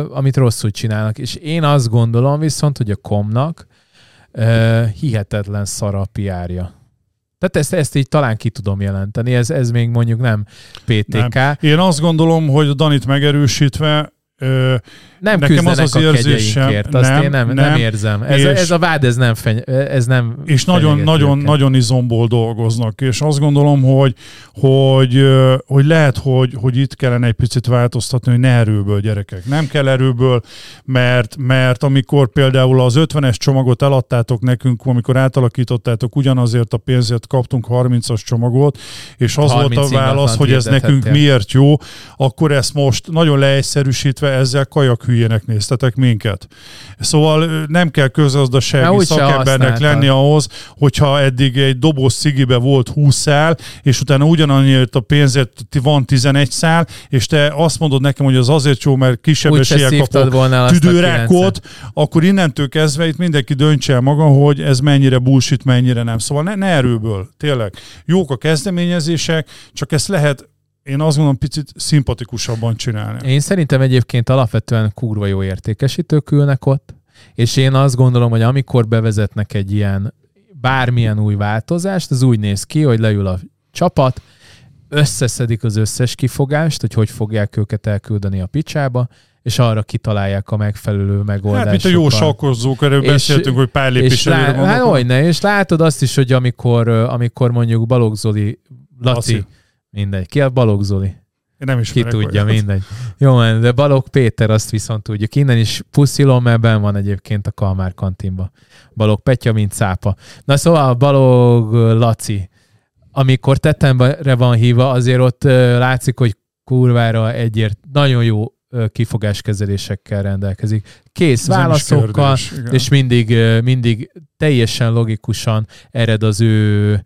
amit rosszul csinálnak. És én azt gondolom viszont, hogy a komnak hihetetlen szar a PR-ja. Tehát ezt, ezt így talán ki tudom jelenteni, ez, ez még mondjuk nem PTK. Nem. Én azt gondolom, hogy a Danit megerősítve Ö, nem nekem az az érzésem, azt nem, én nem, nem, nem érzem. Ez, és, ez a vád, ez nem, feny, ez nem És nagyon, nagyon, őket. nagyon izomból dolgoznak, és azt gondolom, hogy, hogy, hogy lehet, hogy, hogy itt kellene egy picit változtatni, hogy ne erőből gyerekek. Nem kell erőből, mert, mert amikor például az 50-es csomagot eladtátok nekünk, amikor átalakítottátok, ugyanazért a pénzért kaptunk 30-as csomagot, és az volt a válasz, hogy ez nekünk miért jó, akkor ezt most nagyon leegyszerűsítve illetve ezzel kajak hülyének néztetek minket. Szóval nem kell közgazdasági szakembernek lenni ahhoz, hogyha eddig egy doboz szigibe volt 20 szál, és utána ugyanannyiért a pénzért van 11 szál, és te azt mondod nekem, hogy az azért jó, mert kisebb esélye kapok tüdőrákot, akkor innentől kezdve itt mindenki döntse el maga, hogy ez mennyire bullshit, mennyire nem. Szóval ne, ne erőből, tényleg. Jók a kezdeményezések, csak ezt lehet én azt gondolom picit szimpatikusabban csinálni. Én szerintem egyébként alapvetően kurva jó értékesítők ülnek ott, és én azt gondolom, hogy amikor bevezetnek egy ilyen bármilyen új változást, az úgy néz ki, hogy leül a csapat, összeszedik az összes kifogást, hogy hogy fogják őket elküldeni a picsába, és arra kitalálják a megfelelő megoldást. Hát, mint a jó sakkozók, erről és, beszéltünk, hogy pár lépés lá- hát, ne, és látod azt is, hogy amikor, amikor mondjuk Balogh Zoli, Laci, Laci. Mindegy, ki a Balogh Zoli? Én nem Ki tudja, olyat. mindegy. Jó, de Balogh Péter azt viszont tudjuk. Innen is puszilom, mert ben van egyébként a Kalmár kantinba. Balogh Petya, mint szápa. Na szóval Balogh Laci, amikor tetembre van hívva, azért ott látszik, hogy kurvára egyért nagyon jó kifogáskezelésekkel rendelkezik. Kész Ez válaszokkal, kérdés, és mindig, mindig teljesen logikusan ered az ő,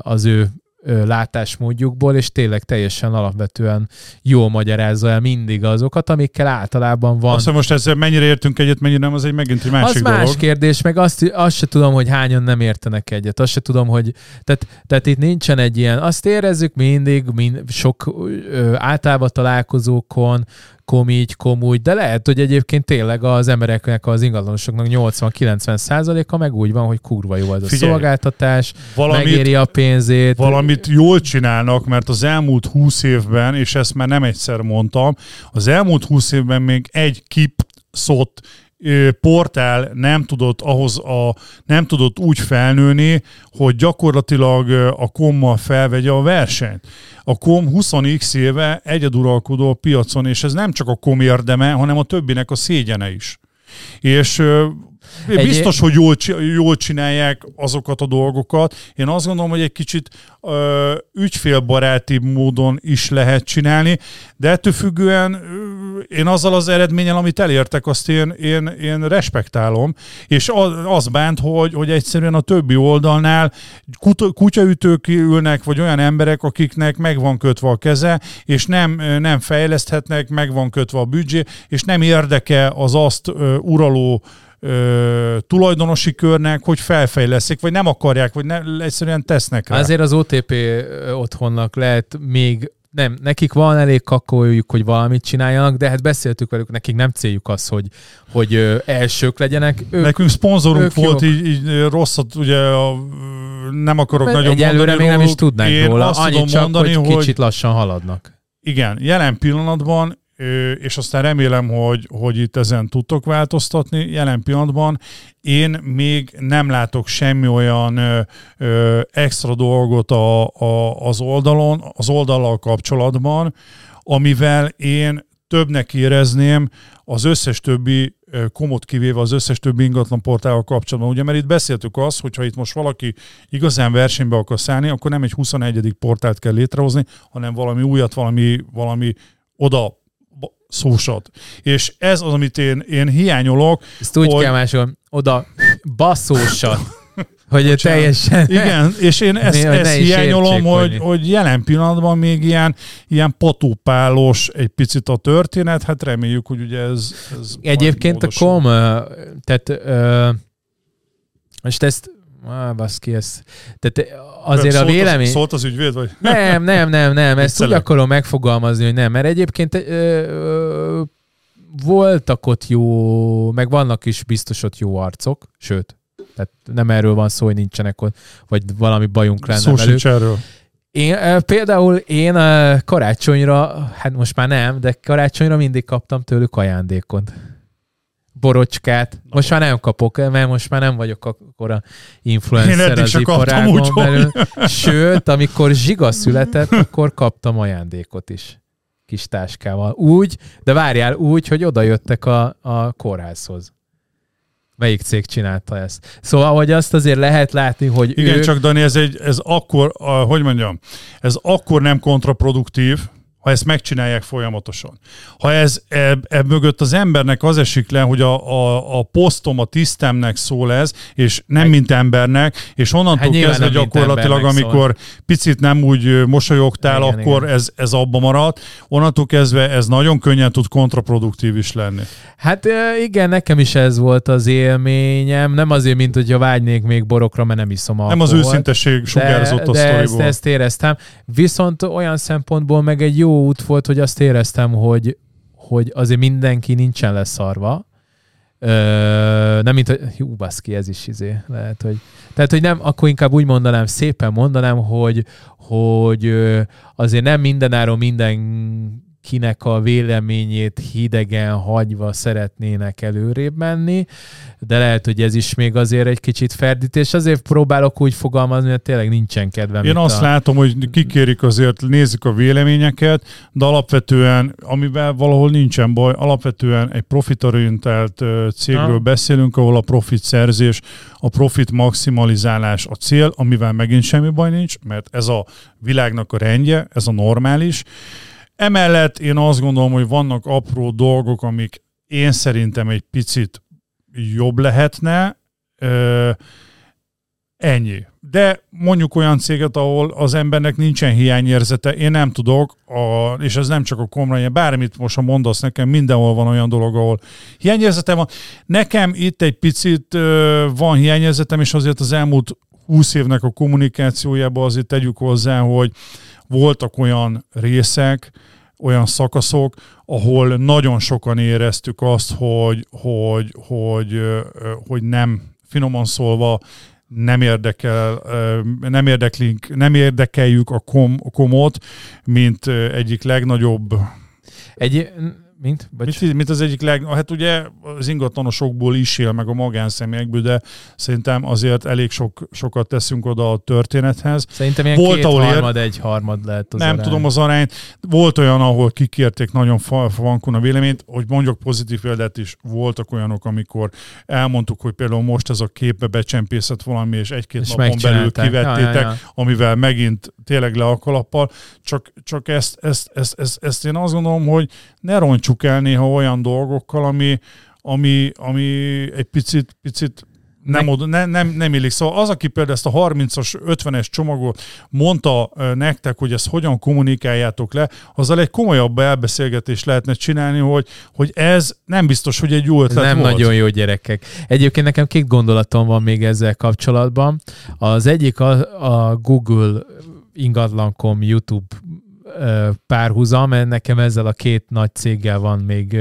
az ő látásmódjukból, és tényleg teljesen alapvetően jól magyarázza el mindig azokat, amikkel általában van. Azt most ezzel mennyire értünk egyet, mennyire nem, az egy megint egy másik Az dolog. más kérdés, meg azt, azt se tudom, hogy hányan nem értenek egyet. Azt se tudom, hogy tehát, tehát itt nincsen egy ilyen, azt érezzük mindig, mind, sok ö, általában találkozókon, komígy, komúgy, de lehet, hogy egyébként tényleg az embereknek, az ingatlanosoknak 80-90 százaléka meg úgy van, hogy kurva jó ez a Figyelj, szolgáltatás, valamit, megéri a pénzét. Valamit jól csinálnak, mert az elmúlt 20 évben, és ezt már nem egyszer mondtam, az elmúlt 20 évben még egy kip szót portál nem tudott ahhoz a, nem tudott úgy felnőni, hogy gyakorlatilag a kommal felvegye a versenyt. A kom 20x éve egyeduralkodó a piacon, és ez nem csak a kom érdeme, hanem a többinek a szégyene is. És egy... Biztos, hogy jól, jól csinálják azokat a dolgokat. Én azt gondolom, hogy egy kicsit ö, ügyfélbaráti módon is lehet csinálni, de ettől függően ö, én azzal az eredménnyel, amit elértek, azt én, én, én respektálom, és az, az bánt, hogy, hogy egyszerűen a többi oldalnál kut, kutyaütők ülnek, vagy olyan emberek, akiknek meg van kötve a keze, és nem, nem fejleszthetnek, meg van kötve a büdzsé, és nem érdeke az azt uraló ö, tulajdonosi körnek, hogy felfejleszik, vagy nem akarják, vagy ne, egyszerűen tesznek rá. Azért az OTP otthonnak lehet még nem, nekik van elég kakójuk, hogy valamit csináljanak, de hát beszéltük velük, nekik nem céljuk az, hogy, hogy ö, elsők legyenek. Ők, Nekünk szponzorunk volt, így, így rosszat, ugye nem akarok Mert nagyon mondani Egyelőre még nem is tudnánk róla, annyit csak, mondani, hogy kicsit lassan haladnak. Igen, jelen pillanatban és aztán remélem, hogy, hogy itt ezen tudtok változtatni. Jelen pillanatban én még nem látok semmi olyan ö, extra dolgot a, a, az oldalon, az oldallal kapcsolatban, amivel én többnek érezném az összes többi komot kivéve az összes többi ingatlan portálval kapcsolatban. Ugye, mert itt beszéltük azt, hogy ha itt most valaki igazán versenybe akar szállni, akkor nem egy 21. portált kell létrehozni, hanem valami újat, valami, valami oda szósat. És ez az, amit én, én hiányolok. Ezt úgy hogy... kell máshol, oda basszósat. [LAUGHS] hogy Bocsánat. teljesen... Igen, és én [LAUGHS] ezt, ezt hiányolom, értsék, hogy, hogy, hogy jelen pillanatban még ilyen, ilyen patúpálos egy picit a történet, hát reméljük, hogy ugye ez, ez Egyébként a kom, tehát most ezt Ah, baszki, ez... Tehát azért szólt a vélemény... Az, szólt az ügyvéd, vagy? Nem, nem, nem, nem. Ezt úgy akarom megfogalmazni, hogy nem. Mert egyébként ö, ö, voltak ott jó, meg vannak is biztos ott jó arcok, sőt, tehát nem erről van szó, hogy nincsenek ott, vagy valami bajunk lenne Szó velük. erről. Én, például én karácsonyra, hát most már nem, de karácsonyra mindig kaptam tőlük ajándékot borocskát. Most már nem kapok, mert most már nem vagyok akkora influencer az iparágon belül. Sőt, amikor zsiga született, akkor kaptam ajándékot is kis táskával. Úgy, de várjál, úgy, hogy oda jöttek a, a kórházhoz. Melyik cég csinálta ezt? Szóval, hogy azt azért lehet látni, hogy Igen, ők... csak Dani, ez, egy, ez akkor, a, hogy mondjam, ez akkor nem kontraproduktív, ha ezt megcsinálják folyamatosan. Ha ez ebb, ebb mögött az embernek az esik le, hogy a, a, a posztom, a tisztemnek szól ez, és nem hát, mint embernek, és onnantól hát kezdve gyakorlatilag, amikor szól. picit nem úgy mosolyogtál, igen, akkor igen. Ez, ez abba maradt, onnantól kezdve ez nagyon könnyen tud kontraproduktív is lenni. Hát igen, nekem is ez volt az élményem, nem azért, mint hogyha vágynék még borokra, mert nem iszom alkoholt. Nem az őszintesség sugárzott de, a de ezt, ezt éreztem. Viszont olyan szempontból meg egy jó út volt, hogy azt éreztem, hogy, hogy azért mindenki nincsen leszarva. Ö, nem mint, hogy hú, baszki, ez is izé, lehet, hogy tehát, hogy nem, akkor inkább úgy mondanám, szépen mondanám, hogy, hogy azért nem mindenáron minden kinek a véleményét hidegen hagyva szeretnének előrébb menni, de lehet, hogy ez is még azért egy kicsit ferdítés. Azért próbálok úgy fogalmazni, hogy tényleg nincsen kedvem. Én azt a... látom, hogy kikérik azért, nézzük a véleményeket, de alapvetően, amivel valahol nincsen baj, alapvetően egy profitorientált cégről ha. beszélünk, ahol a profit szerzés, a profit maximalizálás a cél, amivel megint semmi baj nincs, mert ez a világnak a rendje, ez a normális. Emellett én azt gondolom, hogy vannak apró dolgok, amik én szerintem egy picit jobb lehetne. Ö, ennyi. De mondjuk olyan céget, ahol az embernek nincsen hiányérzete, én nem tudok, a, és ez nem csak a komra, bármit most ha mondasz nekem, mindenhol van olyan dolog, ahol hiányérzete van. Nekem itt egy picit ö, van hiányérzetem, és azért az elmúlt 20 évnek a kommunikációjában azért tegyük hozzá, hogy voltak olyan részek, olyan szakaszok, ahol nagyon sokan éreztük azt, hogy, hogy, hogy, hogy nem, finoman szólva, nem érdekel, nem érdeklünk, nem érdekeljük a, kom, a komot, mint egyik legnagyobb egy, mint? Mint, mint az egyik leg... Hát ugye az ingatlanosokból is él, meg a magánszemélyekből, de szerintem azért elég sok, sokat teszünk oda a történethez. Szerintem ilyen Volt, két ahol harmad, ér... egy harmad lehet az Nem arány. tudom az arányt. Volt olyan, ahol kikérték nagyon fankun a véleményt, hogy mondjuk pozitív példát is voltak olyanok, amikor elmondtuk, hogy például most ez a képbe becsempészett valami, és egy-két és napon belül kivettétek, ja, ja, ja. amivel megint tényleg le a kalappal. Csak, csak ezt, ezt, ezt, ezt, ezt, én azt gondolom, hogy ne roncs rontsuk el néha olyan dolgokkal, ami, ami, ami egy picit, picit nem, oda, ne, nem, nem illik. Szóval az, aki például ezt a 30-as, 50-es csomagot mondta nektek, hogy ezt hogyan kommunikáljátok le, azzal egy komolyabb elbeszélgetést lehetne csinálni, hogy, hogy ez nem biztos, hogy egy jó ötlet Nem volt. nagyon jó gyerekek. Egyébként nekem két gondolatom van még ezzel kapcsolatban. Az egyik a, a Google ingatlankom YouTube párhuzam, nekem ezzel a két nagy céggel van még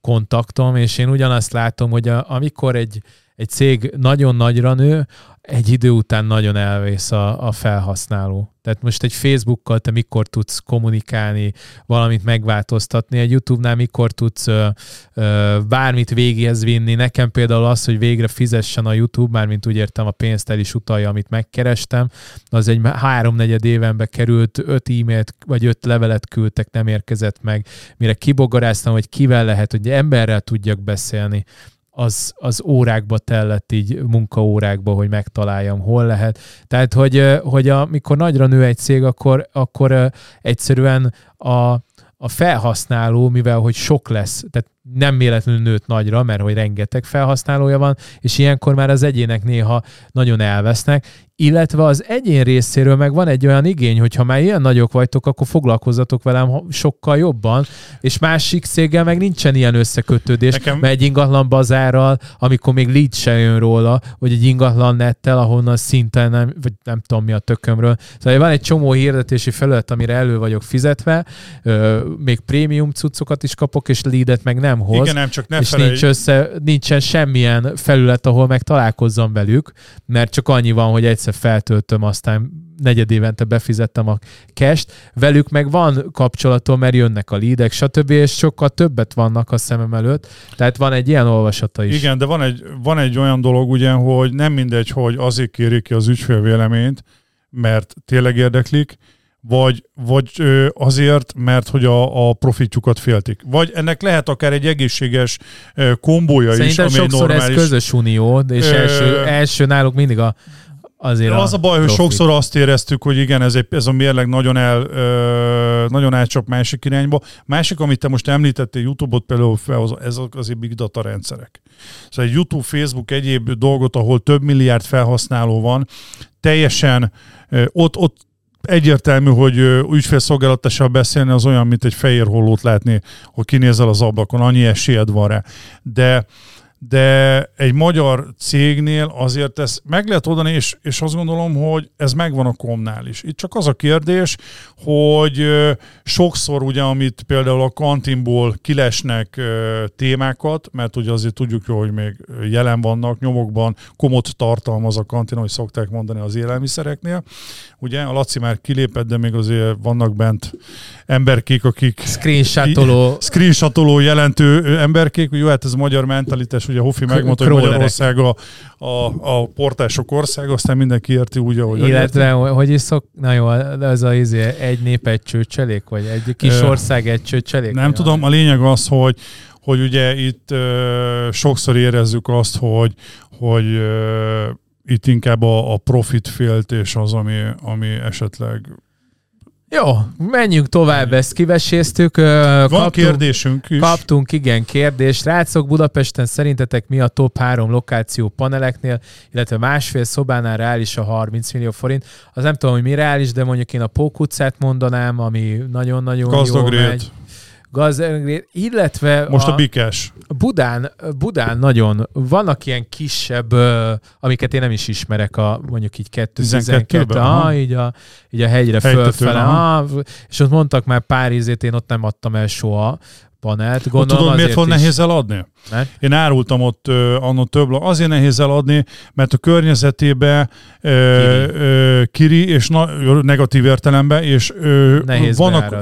kontaktom, és én ugyanazt látom, hogy amikor egy, egy cég nagyon nagyra nő, egy idő után nagyon elvész a, a felhasználó. Tehát most egy Facebookkal te mikor tudsz kommunikálni, valamit megváltoztatni, egy YouTube-nál mikor tudsz ö, ö, bármit végéhez vinni. Nekem például az, hogy végre fizessen a YouTube, mármint úgy értem a pénzt el is utalja, amit megkerestem, az egy háromnegyed évenbe került, öt e-mailt vagy öt levelet küldtek, nem érkezett meg. Mire kibogaráztam, hogy kivel lehet, hogy emberrel tudjak beszélni az, az órákba tellett így munkaórákba, hogy megtaláljam, hol lehet. Tehát, hogy, hogy amikor nagyra nő egy cég, akkor, akkor egyszerűen a, a felhasználó, mivel hogy sok lesz, tehát nem véletlenül nőtt nagyra, mert hogy rengeteg felhasználója van, és ilyenkor már az egyének néha nagyon elvesznek, illetve az egyén részéről meg van egy olyan igény, hogy ha már ilyen nagyok vagytok, akkor foglalkozzatok velem sokkal jobban, és másik céggel meg nincsen ilyen összekötődés, Nekem... mert egy ingatlan bazárral, amikor még lead se jön róla, vagy egy ingatlan nettel, ahonnan szinte nem, vagy nem tudom mi a tökömről. Szóval van egy csomó hirdetési felület, amire elő vagyok fizetve, még prémium cuccokat is kapok, és leadet meg nem hoz. Igen, nem, csak ne és nincs össze, nincsen semmilyen felület, ahol meg találkozzam velük, mert csak annyi van, hogy egyszer feltöltöm, aztán negyed évente befizettem a cash velük meg van kapcsolatom, mert jönnek a lídek, stb. és sokkal többet vannak a szemem előtt, tehát van egy ilyen olvasata is. Igen, de van egy, van egy olyan dolog ugye, hogy nem mindegy, hogy azért kérik ki az ügyfél véleményt, mert tényleg érdeklik, vagy, vagy azért, mert hogy a, a profitjukat féltik. Vagy ennek lehet akár egy egészséges kombója Szerintem is, ami sokszor normális... ez közös unió, és első, első náluk mindig a azért Az a baj, hogy sokszor azt éreztük, hogy igen, ez, egy, ez a mérleg nagyon, el, ö, nagyon elcsap másik irányba. Másik, amit te most említettél, YouTube-ot például fel, ez azért big data rendszerek. Szóval egy YouTube, Facebook, egyéb dolgot, ahol több milliárd felhasználó van, teljesen ott, ott egyértelmű, hogy ügyfélszolgálatossal beszélni az olyan, mint egy fehér hollót látni, hogy kinézel az ablakon, annyi esélyed van rá. De de egy magyar cégnél azért ezt meg lehet oldani, és, és azt gondolom, hogy ez megvan a komnál is. Itt csak az a kérdés, hogy sokszor ugye, amit például a kantinból kilesnek témákat, mert ugye azért tudjuk jó, hogy még jelen vannak, nyomokban komot tartalmaz a kantin, ahogy szokták mondani az élelmiszereknél. Ugye a Laci már kilépett, de még azért vannak bent emberkék, akik... Screenshotoló. Screenshotoló jelentő emberkék. Jó, hát ez magyar mentalitás, ugye Hofi megmondta, hogy Magyarország a, a, a portások ország, aztán mindenki érti úgy, ahogy... Illetve, érti. hogy is szok... Na jó, ez a izé, egy nép egy csőcselék, vagy egy kis ország egy csőcselék? Nem tudom, a lényeg az, hogy hogy ugye itt ö, sokszor érezzük azt, hogy, hogy ö, itt inkább a, a profit féltés az, ami, ami esetleg jó, menjünk tovább, ezt kiveséztük. Van kaptunk, kérdésünk is. Kaptunk, igen, kérdést. Rácok Budapesten szerintetek mi a top három lokáció paneleknél, illetve másfél szobánál reális a 30 millió forint. Az nem tudom, hogy mi reális, de mondjuk én a Pók utcát mondanám, ami nagyon-nagyon Gazdag jó megy gazdag, illetve Most a, a Bikes. Budán, Budán nagyon, vannak ilyen kisebb, amiket én nem is ismerek, a mondjuk így 212 ah, így a, így a hegyre fölfele, ah, és ott mondtak már pár ízét, én ott nem adtam el soha, panelt. Gondolom, tudod, miért volt nehéz eladni? Mert? Én árultam ott uh, annó több, azért nehéz eladni, mert a környezetébe uh, kiri. Uh, kiri, és na, negatív értelemben, és uh, nehéz vannak,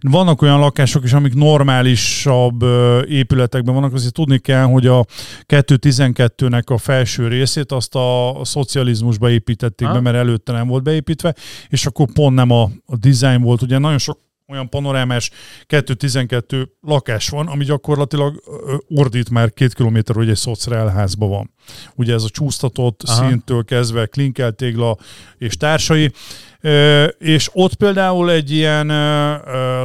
vannak olyan lakások is, amik normálisabb uh, épületekben vannak, azért tudni kell, hogy a 212-nek a felső részét azt a, a szocializmusba építették ha? be, mert előtte nem volt beépítve, és akkor pont nem a, a design volt, ugye nagyon sok olyan panorámás 212 lakás van, ami gyakorlatilag ordít már két kilométer, hogy egy szociálházban van. Ugye ez a csúsztatott Aha. szintől kezdve klinkeltégla és társai, és ott például egy ilyen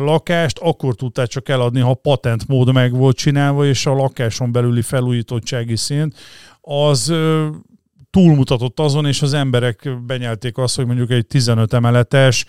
lakást akkor tudták csak eladni, ha patent mód meg volt csinálva, és a lakáson belüli felújítottsági szint az túlmutatott azon, és az emberek benyelték azt, hogy mondjuk egy 15 emeletes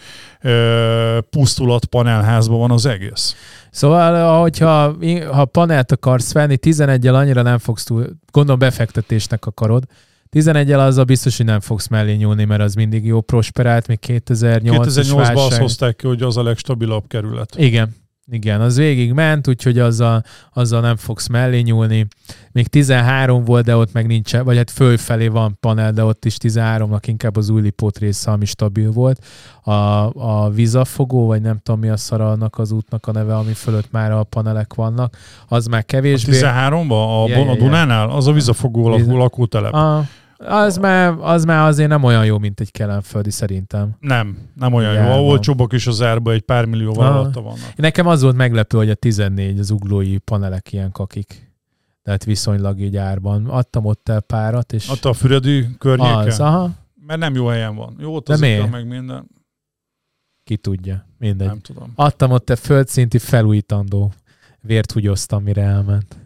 pusztulat panelházban van az egész. Szóval, hogyha ha panelt akarsz venni, 11-el annyira nem fogsz túl, gondolom befektetésnek akarod, 11-el az a biztos, hogy nem fogsz mellé nyúlni, mert az mindig jó prosperált, még 2008 2008-ban azt hozták ki, hogy az a legstabilabb kerület. Igen, igen, az végig ment, úgyhogy azzal, azzal nem fogsz mellé nyúlni. Még 13 volt, de ott meg nincs, vagy hát fölfelé van panel, de ott is 13-nak inkább az új lipót része, ami stabil volt. A, a vizafogó, vagy nem tudom mi a szara annak az útnak a neve, ami fölött már a panelek vannak, az már kevésbé. A 13-ban? A, yeah, a Dunánál? Az a vizafogó Viz... lakótelep. A, az már, az már azért nem olyan jó, mint egy kelemföldi szerintem. Nem, nem olyan Igen, jó. A olcsóbbak is az árba egy pár millió alatta vannak. Nekem az volt meglepő, hogy a 14 az uglói panelek ilyen kakik. Tehát viszonylag így árban. Adtam ott el párat, és... Adta a Füredi környéken? Az, aha. Mert nem jó helyen van. Jó, ott az meg minden. Ki tudja, mindegy. Nem tudom. Adtam ott a földszinti felújítandó vért húgyoztam, mire elment.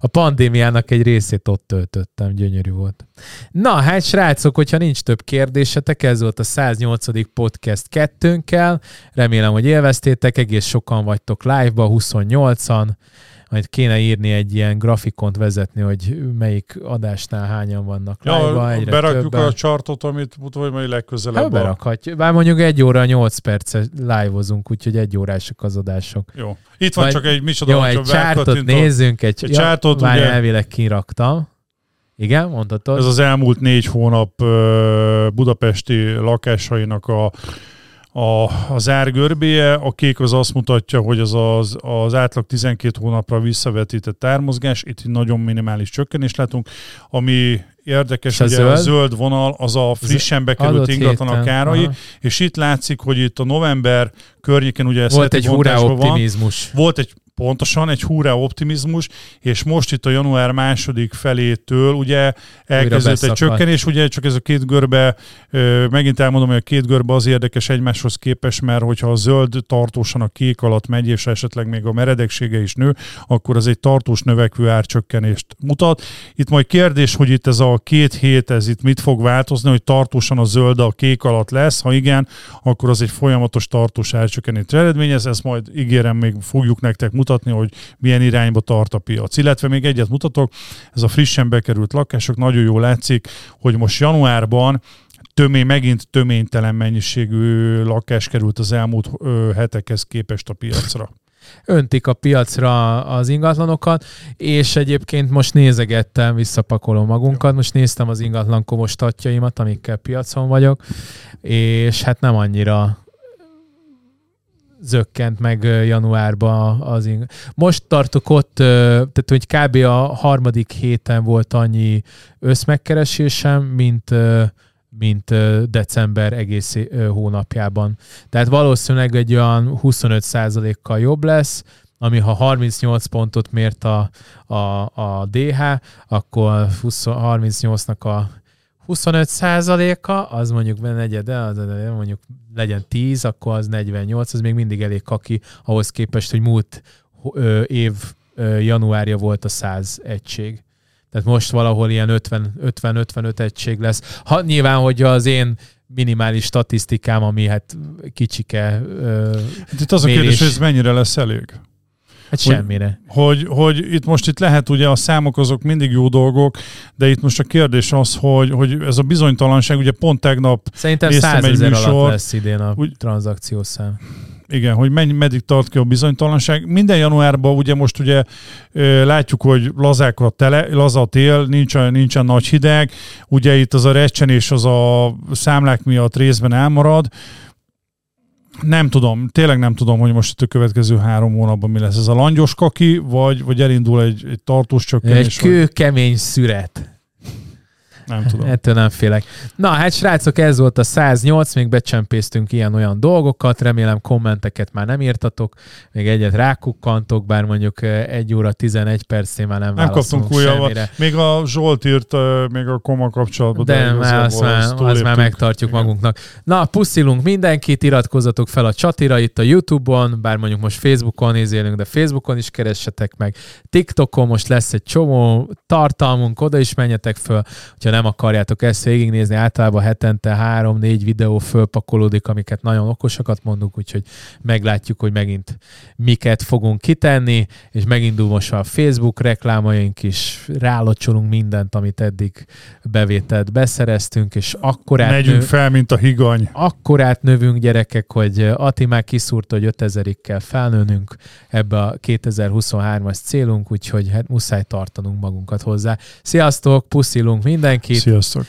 A pandémiának egy részét ott töltöttem, gyönyörű volt. Na, hát srácok, hogyha nincs több kérdésetek, ez volt a 108. podcast kettőnkkel. Remélem, hogy élveztétek, egész sokan vagytok live-ba, 28-an majd kéne írni egy ilyen grafikont vezetni, hogy melyik adásnál hányan vannak ja, live egyre Berakjuk többen. a chartot, amit vagy majd legközelebb. Hát berakhatjuk. Bár mondjuk egy óra 8 percet live-ozunk, úgyhogy egy órások az adások. Jó. Itt van majd, csak egy micsoda. Jó, egy csártot nézzünk. Egy, egy csártot, ja, ugye... elvileg kiraktam. Igen, mondhatod? Ez az elmúlt négy hónap budapesti lakásainak a a, az árgörbéje, a kék az azt mutatja, hogy az, az, az átlag 12 hónapra visszavetített ármozgás, itt nagyon minimális csökkenést látunk, ami érdekes, hogy a zöld vonal az a frissen bekerült ingatlanak árai, Aha. és itt látszik, hogy itt a november környéken ugye volt egy hurrá optimizmus. Volt egy Pontosan, egy húrá optimizmus, és most itt a január második felétől ugye elkezdődött egy csökkenés, ugye csak ez a két görbe, megint elmondom, hogy a két görbe az érdekes egymáshoz képest, mert hogyha a zöld tartósan a kék alatt megy, és esetleg még a meredeksége is nő, akkor az egy tartós növekvő árcsökkenést mutat. Itt majd kérdés, hogy itt ez a két hét, ez itt mit fog változni, hogy tartósan a zöld a kék alatt lesz, ha igen, akkor az egy folyamatos tartós árcsökkenést eredményez, ezt majd ígérem, még fogjuk nektek mutatni, hogy milyen irányba tart a piac. Illetve még egyet mutatok, ez a frissen bekerült lakások, nagyon jól látszik, hogy most januárban tömény, megint töménytelen mennyiségű lakás került az elmúlt ö, hetekhez képest a piacra öntik a piacra az ingatlanokat, és egyébként most nézegettem, visszapakolom magunkat, most néztem az ingatlan komostatjaimat, amikkel piacon vagyok, és hát nem annyira zökkent meg januárban az ing. Most tartok ott, tehát hogy kb. a harmadik héten volt annyi összmegkeresésem, mint mint december egész hónapjában. Tehát valószínűleg egy olyan 25%-kal jobb lesz, ami ha 38 pontot mért a, a, a DH, akkor 38-nak a 25 százaléka, az mondjuk negyede, az mondjuk legyen 10, akkor az 48, az még mindig elég kaki ahhoz képest, hogy múlt ö, év ö, januárja volt a 100 egység. Tehát most valahol ilyen 50-55 egység lesz. Ha, nyilván, hogy az én minimális statisztikám, ami hát kicsike ö, Itt az mérés. a kérdés, hogy ez mennyire lesz elég? Hát semmire. Hogy, hogy, hogy itt most itt lehet, ugye a számok azok mindig jó dolgok, de itt most a kérdés az, hogy, hogy ez a bizonytalanság, ugye pont tegnap Szerintem 100 ezer alatt lesz idén a úgy, tranzakciószám igen, hogy mennyi, meddig tart ki a bizonytalanság. Minden januárban ugye most ugye látjuk, hogy lazák a tele, laza a tél, nincsen, nincsen nagy hideg, ugye itt az a recsenés az a számlák miatt részben elmarad, nem tudom, tényleg nem tudom, hogy most itt a következő három hónapban mi lesz. Ez a langyos kaki, vagy, vagy elindul egy, egy tartós csökkenés? Egy kőkemény szüret. Nem tudom. Ettől nem félek. Na, hát srácok, ez volt a 108, még becsempésztünk ilyen-olyan dolgokat, remélem kommenteket már nem írtatok, még egyet rákukkantok, bár mondjuk egy óra 11 percnél már nem Nem kaptunk. Még a Zsolt írt, még a koma kapcsolatban. De, de már azt, már, azt már megtartjuk Igen. magunknak. Na, puszilunk mindenkit, iratkozzatok fel a csatira itt a Youtube-on, bár mondjuk most Facebookon nézélünk, de Facebookon is keressetek meg. TikTokon most lesz egy csomó tartalmunk, oda is menjetek föl, hogyha nem akarjátok ezt végignézni, általában hetente három-négy videó fölpakolódik, amiket nagyon okosakat mondunk, úgyhogy meglátjuk, hogy megint miket fogunk kitenni, és megindul most a Facebook reklámaink is, rálocsolunk mindent, amit eddig bevételt beszereztünk, és akkor Megyünk nő... fel, mint a higany. Akkor átnövünk gyerekek, hogy Ati már kiszúrta, hogy 5000-ig kell felnőnünk ebbe a 2023-as célunk, úgyhogy hát muszáj tartanunk magunkat hozzá. Sziasztok, puszilunk mindenki! Sziasztok!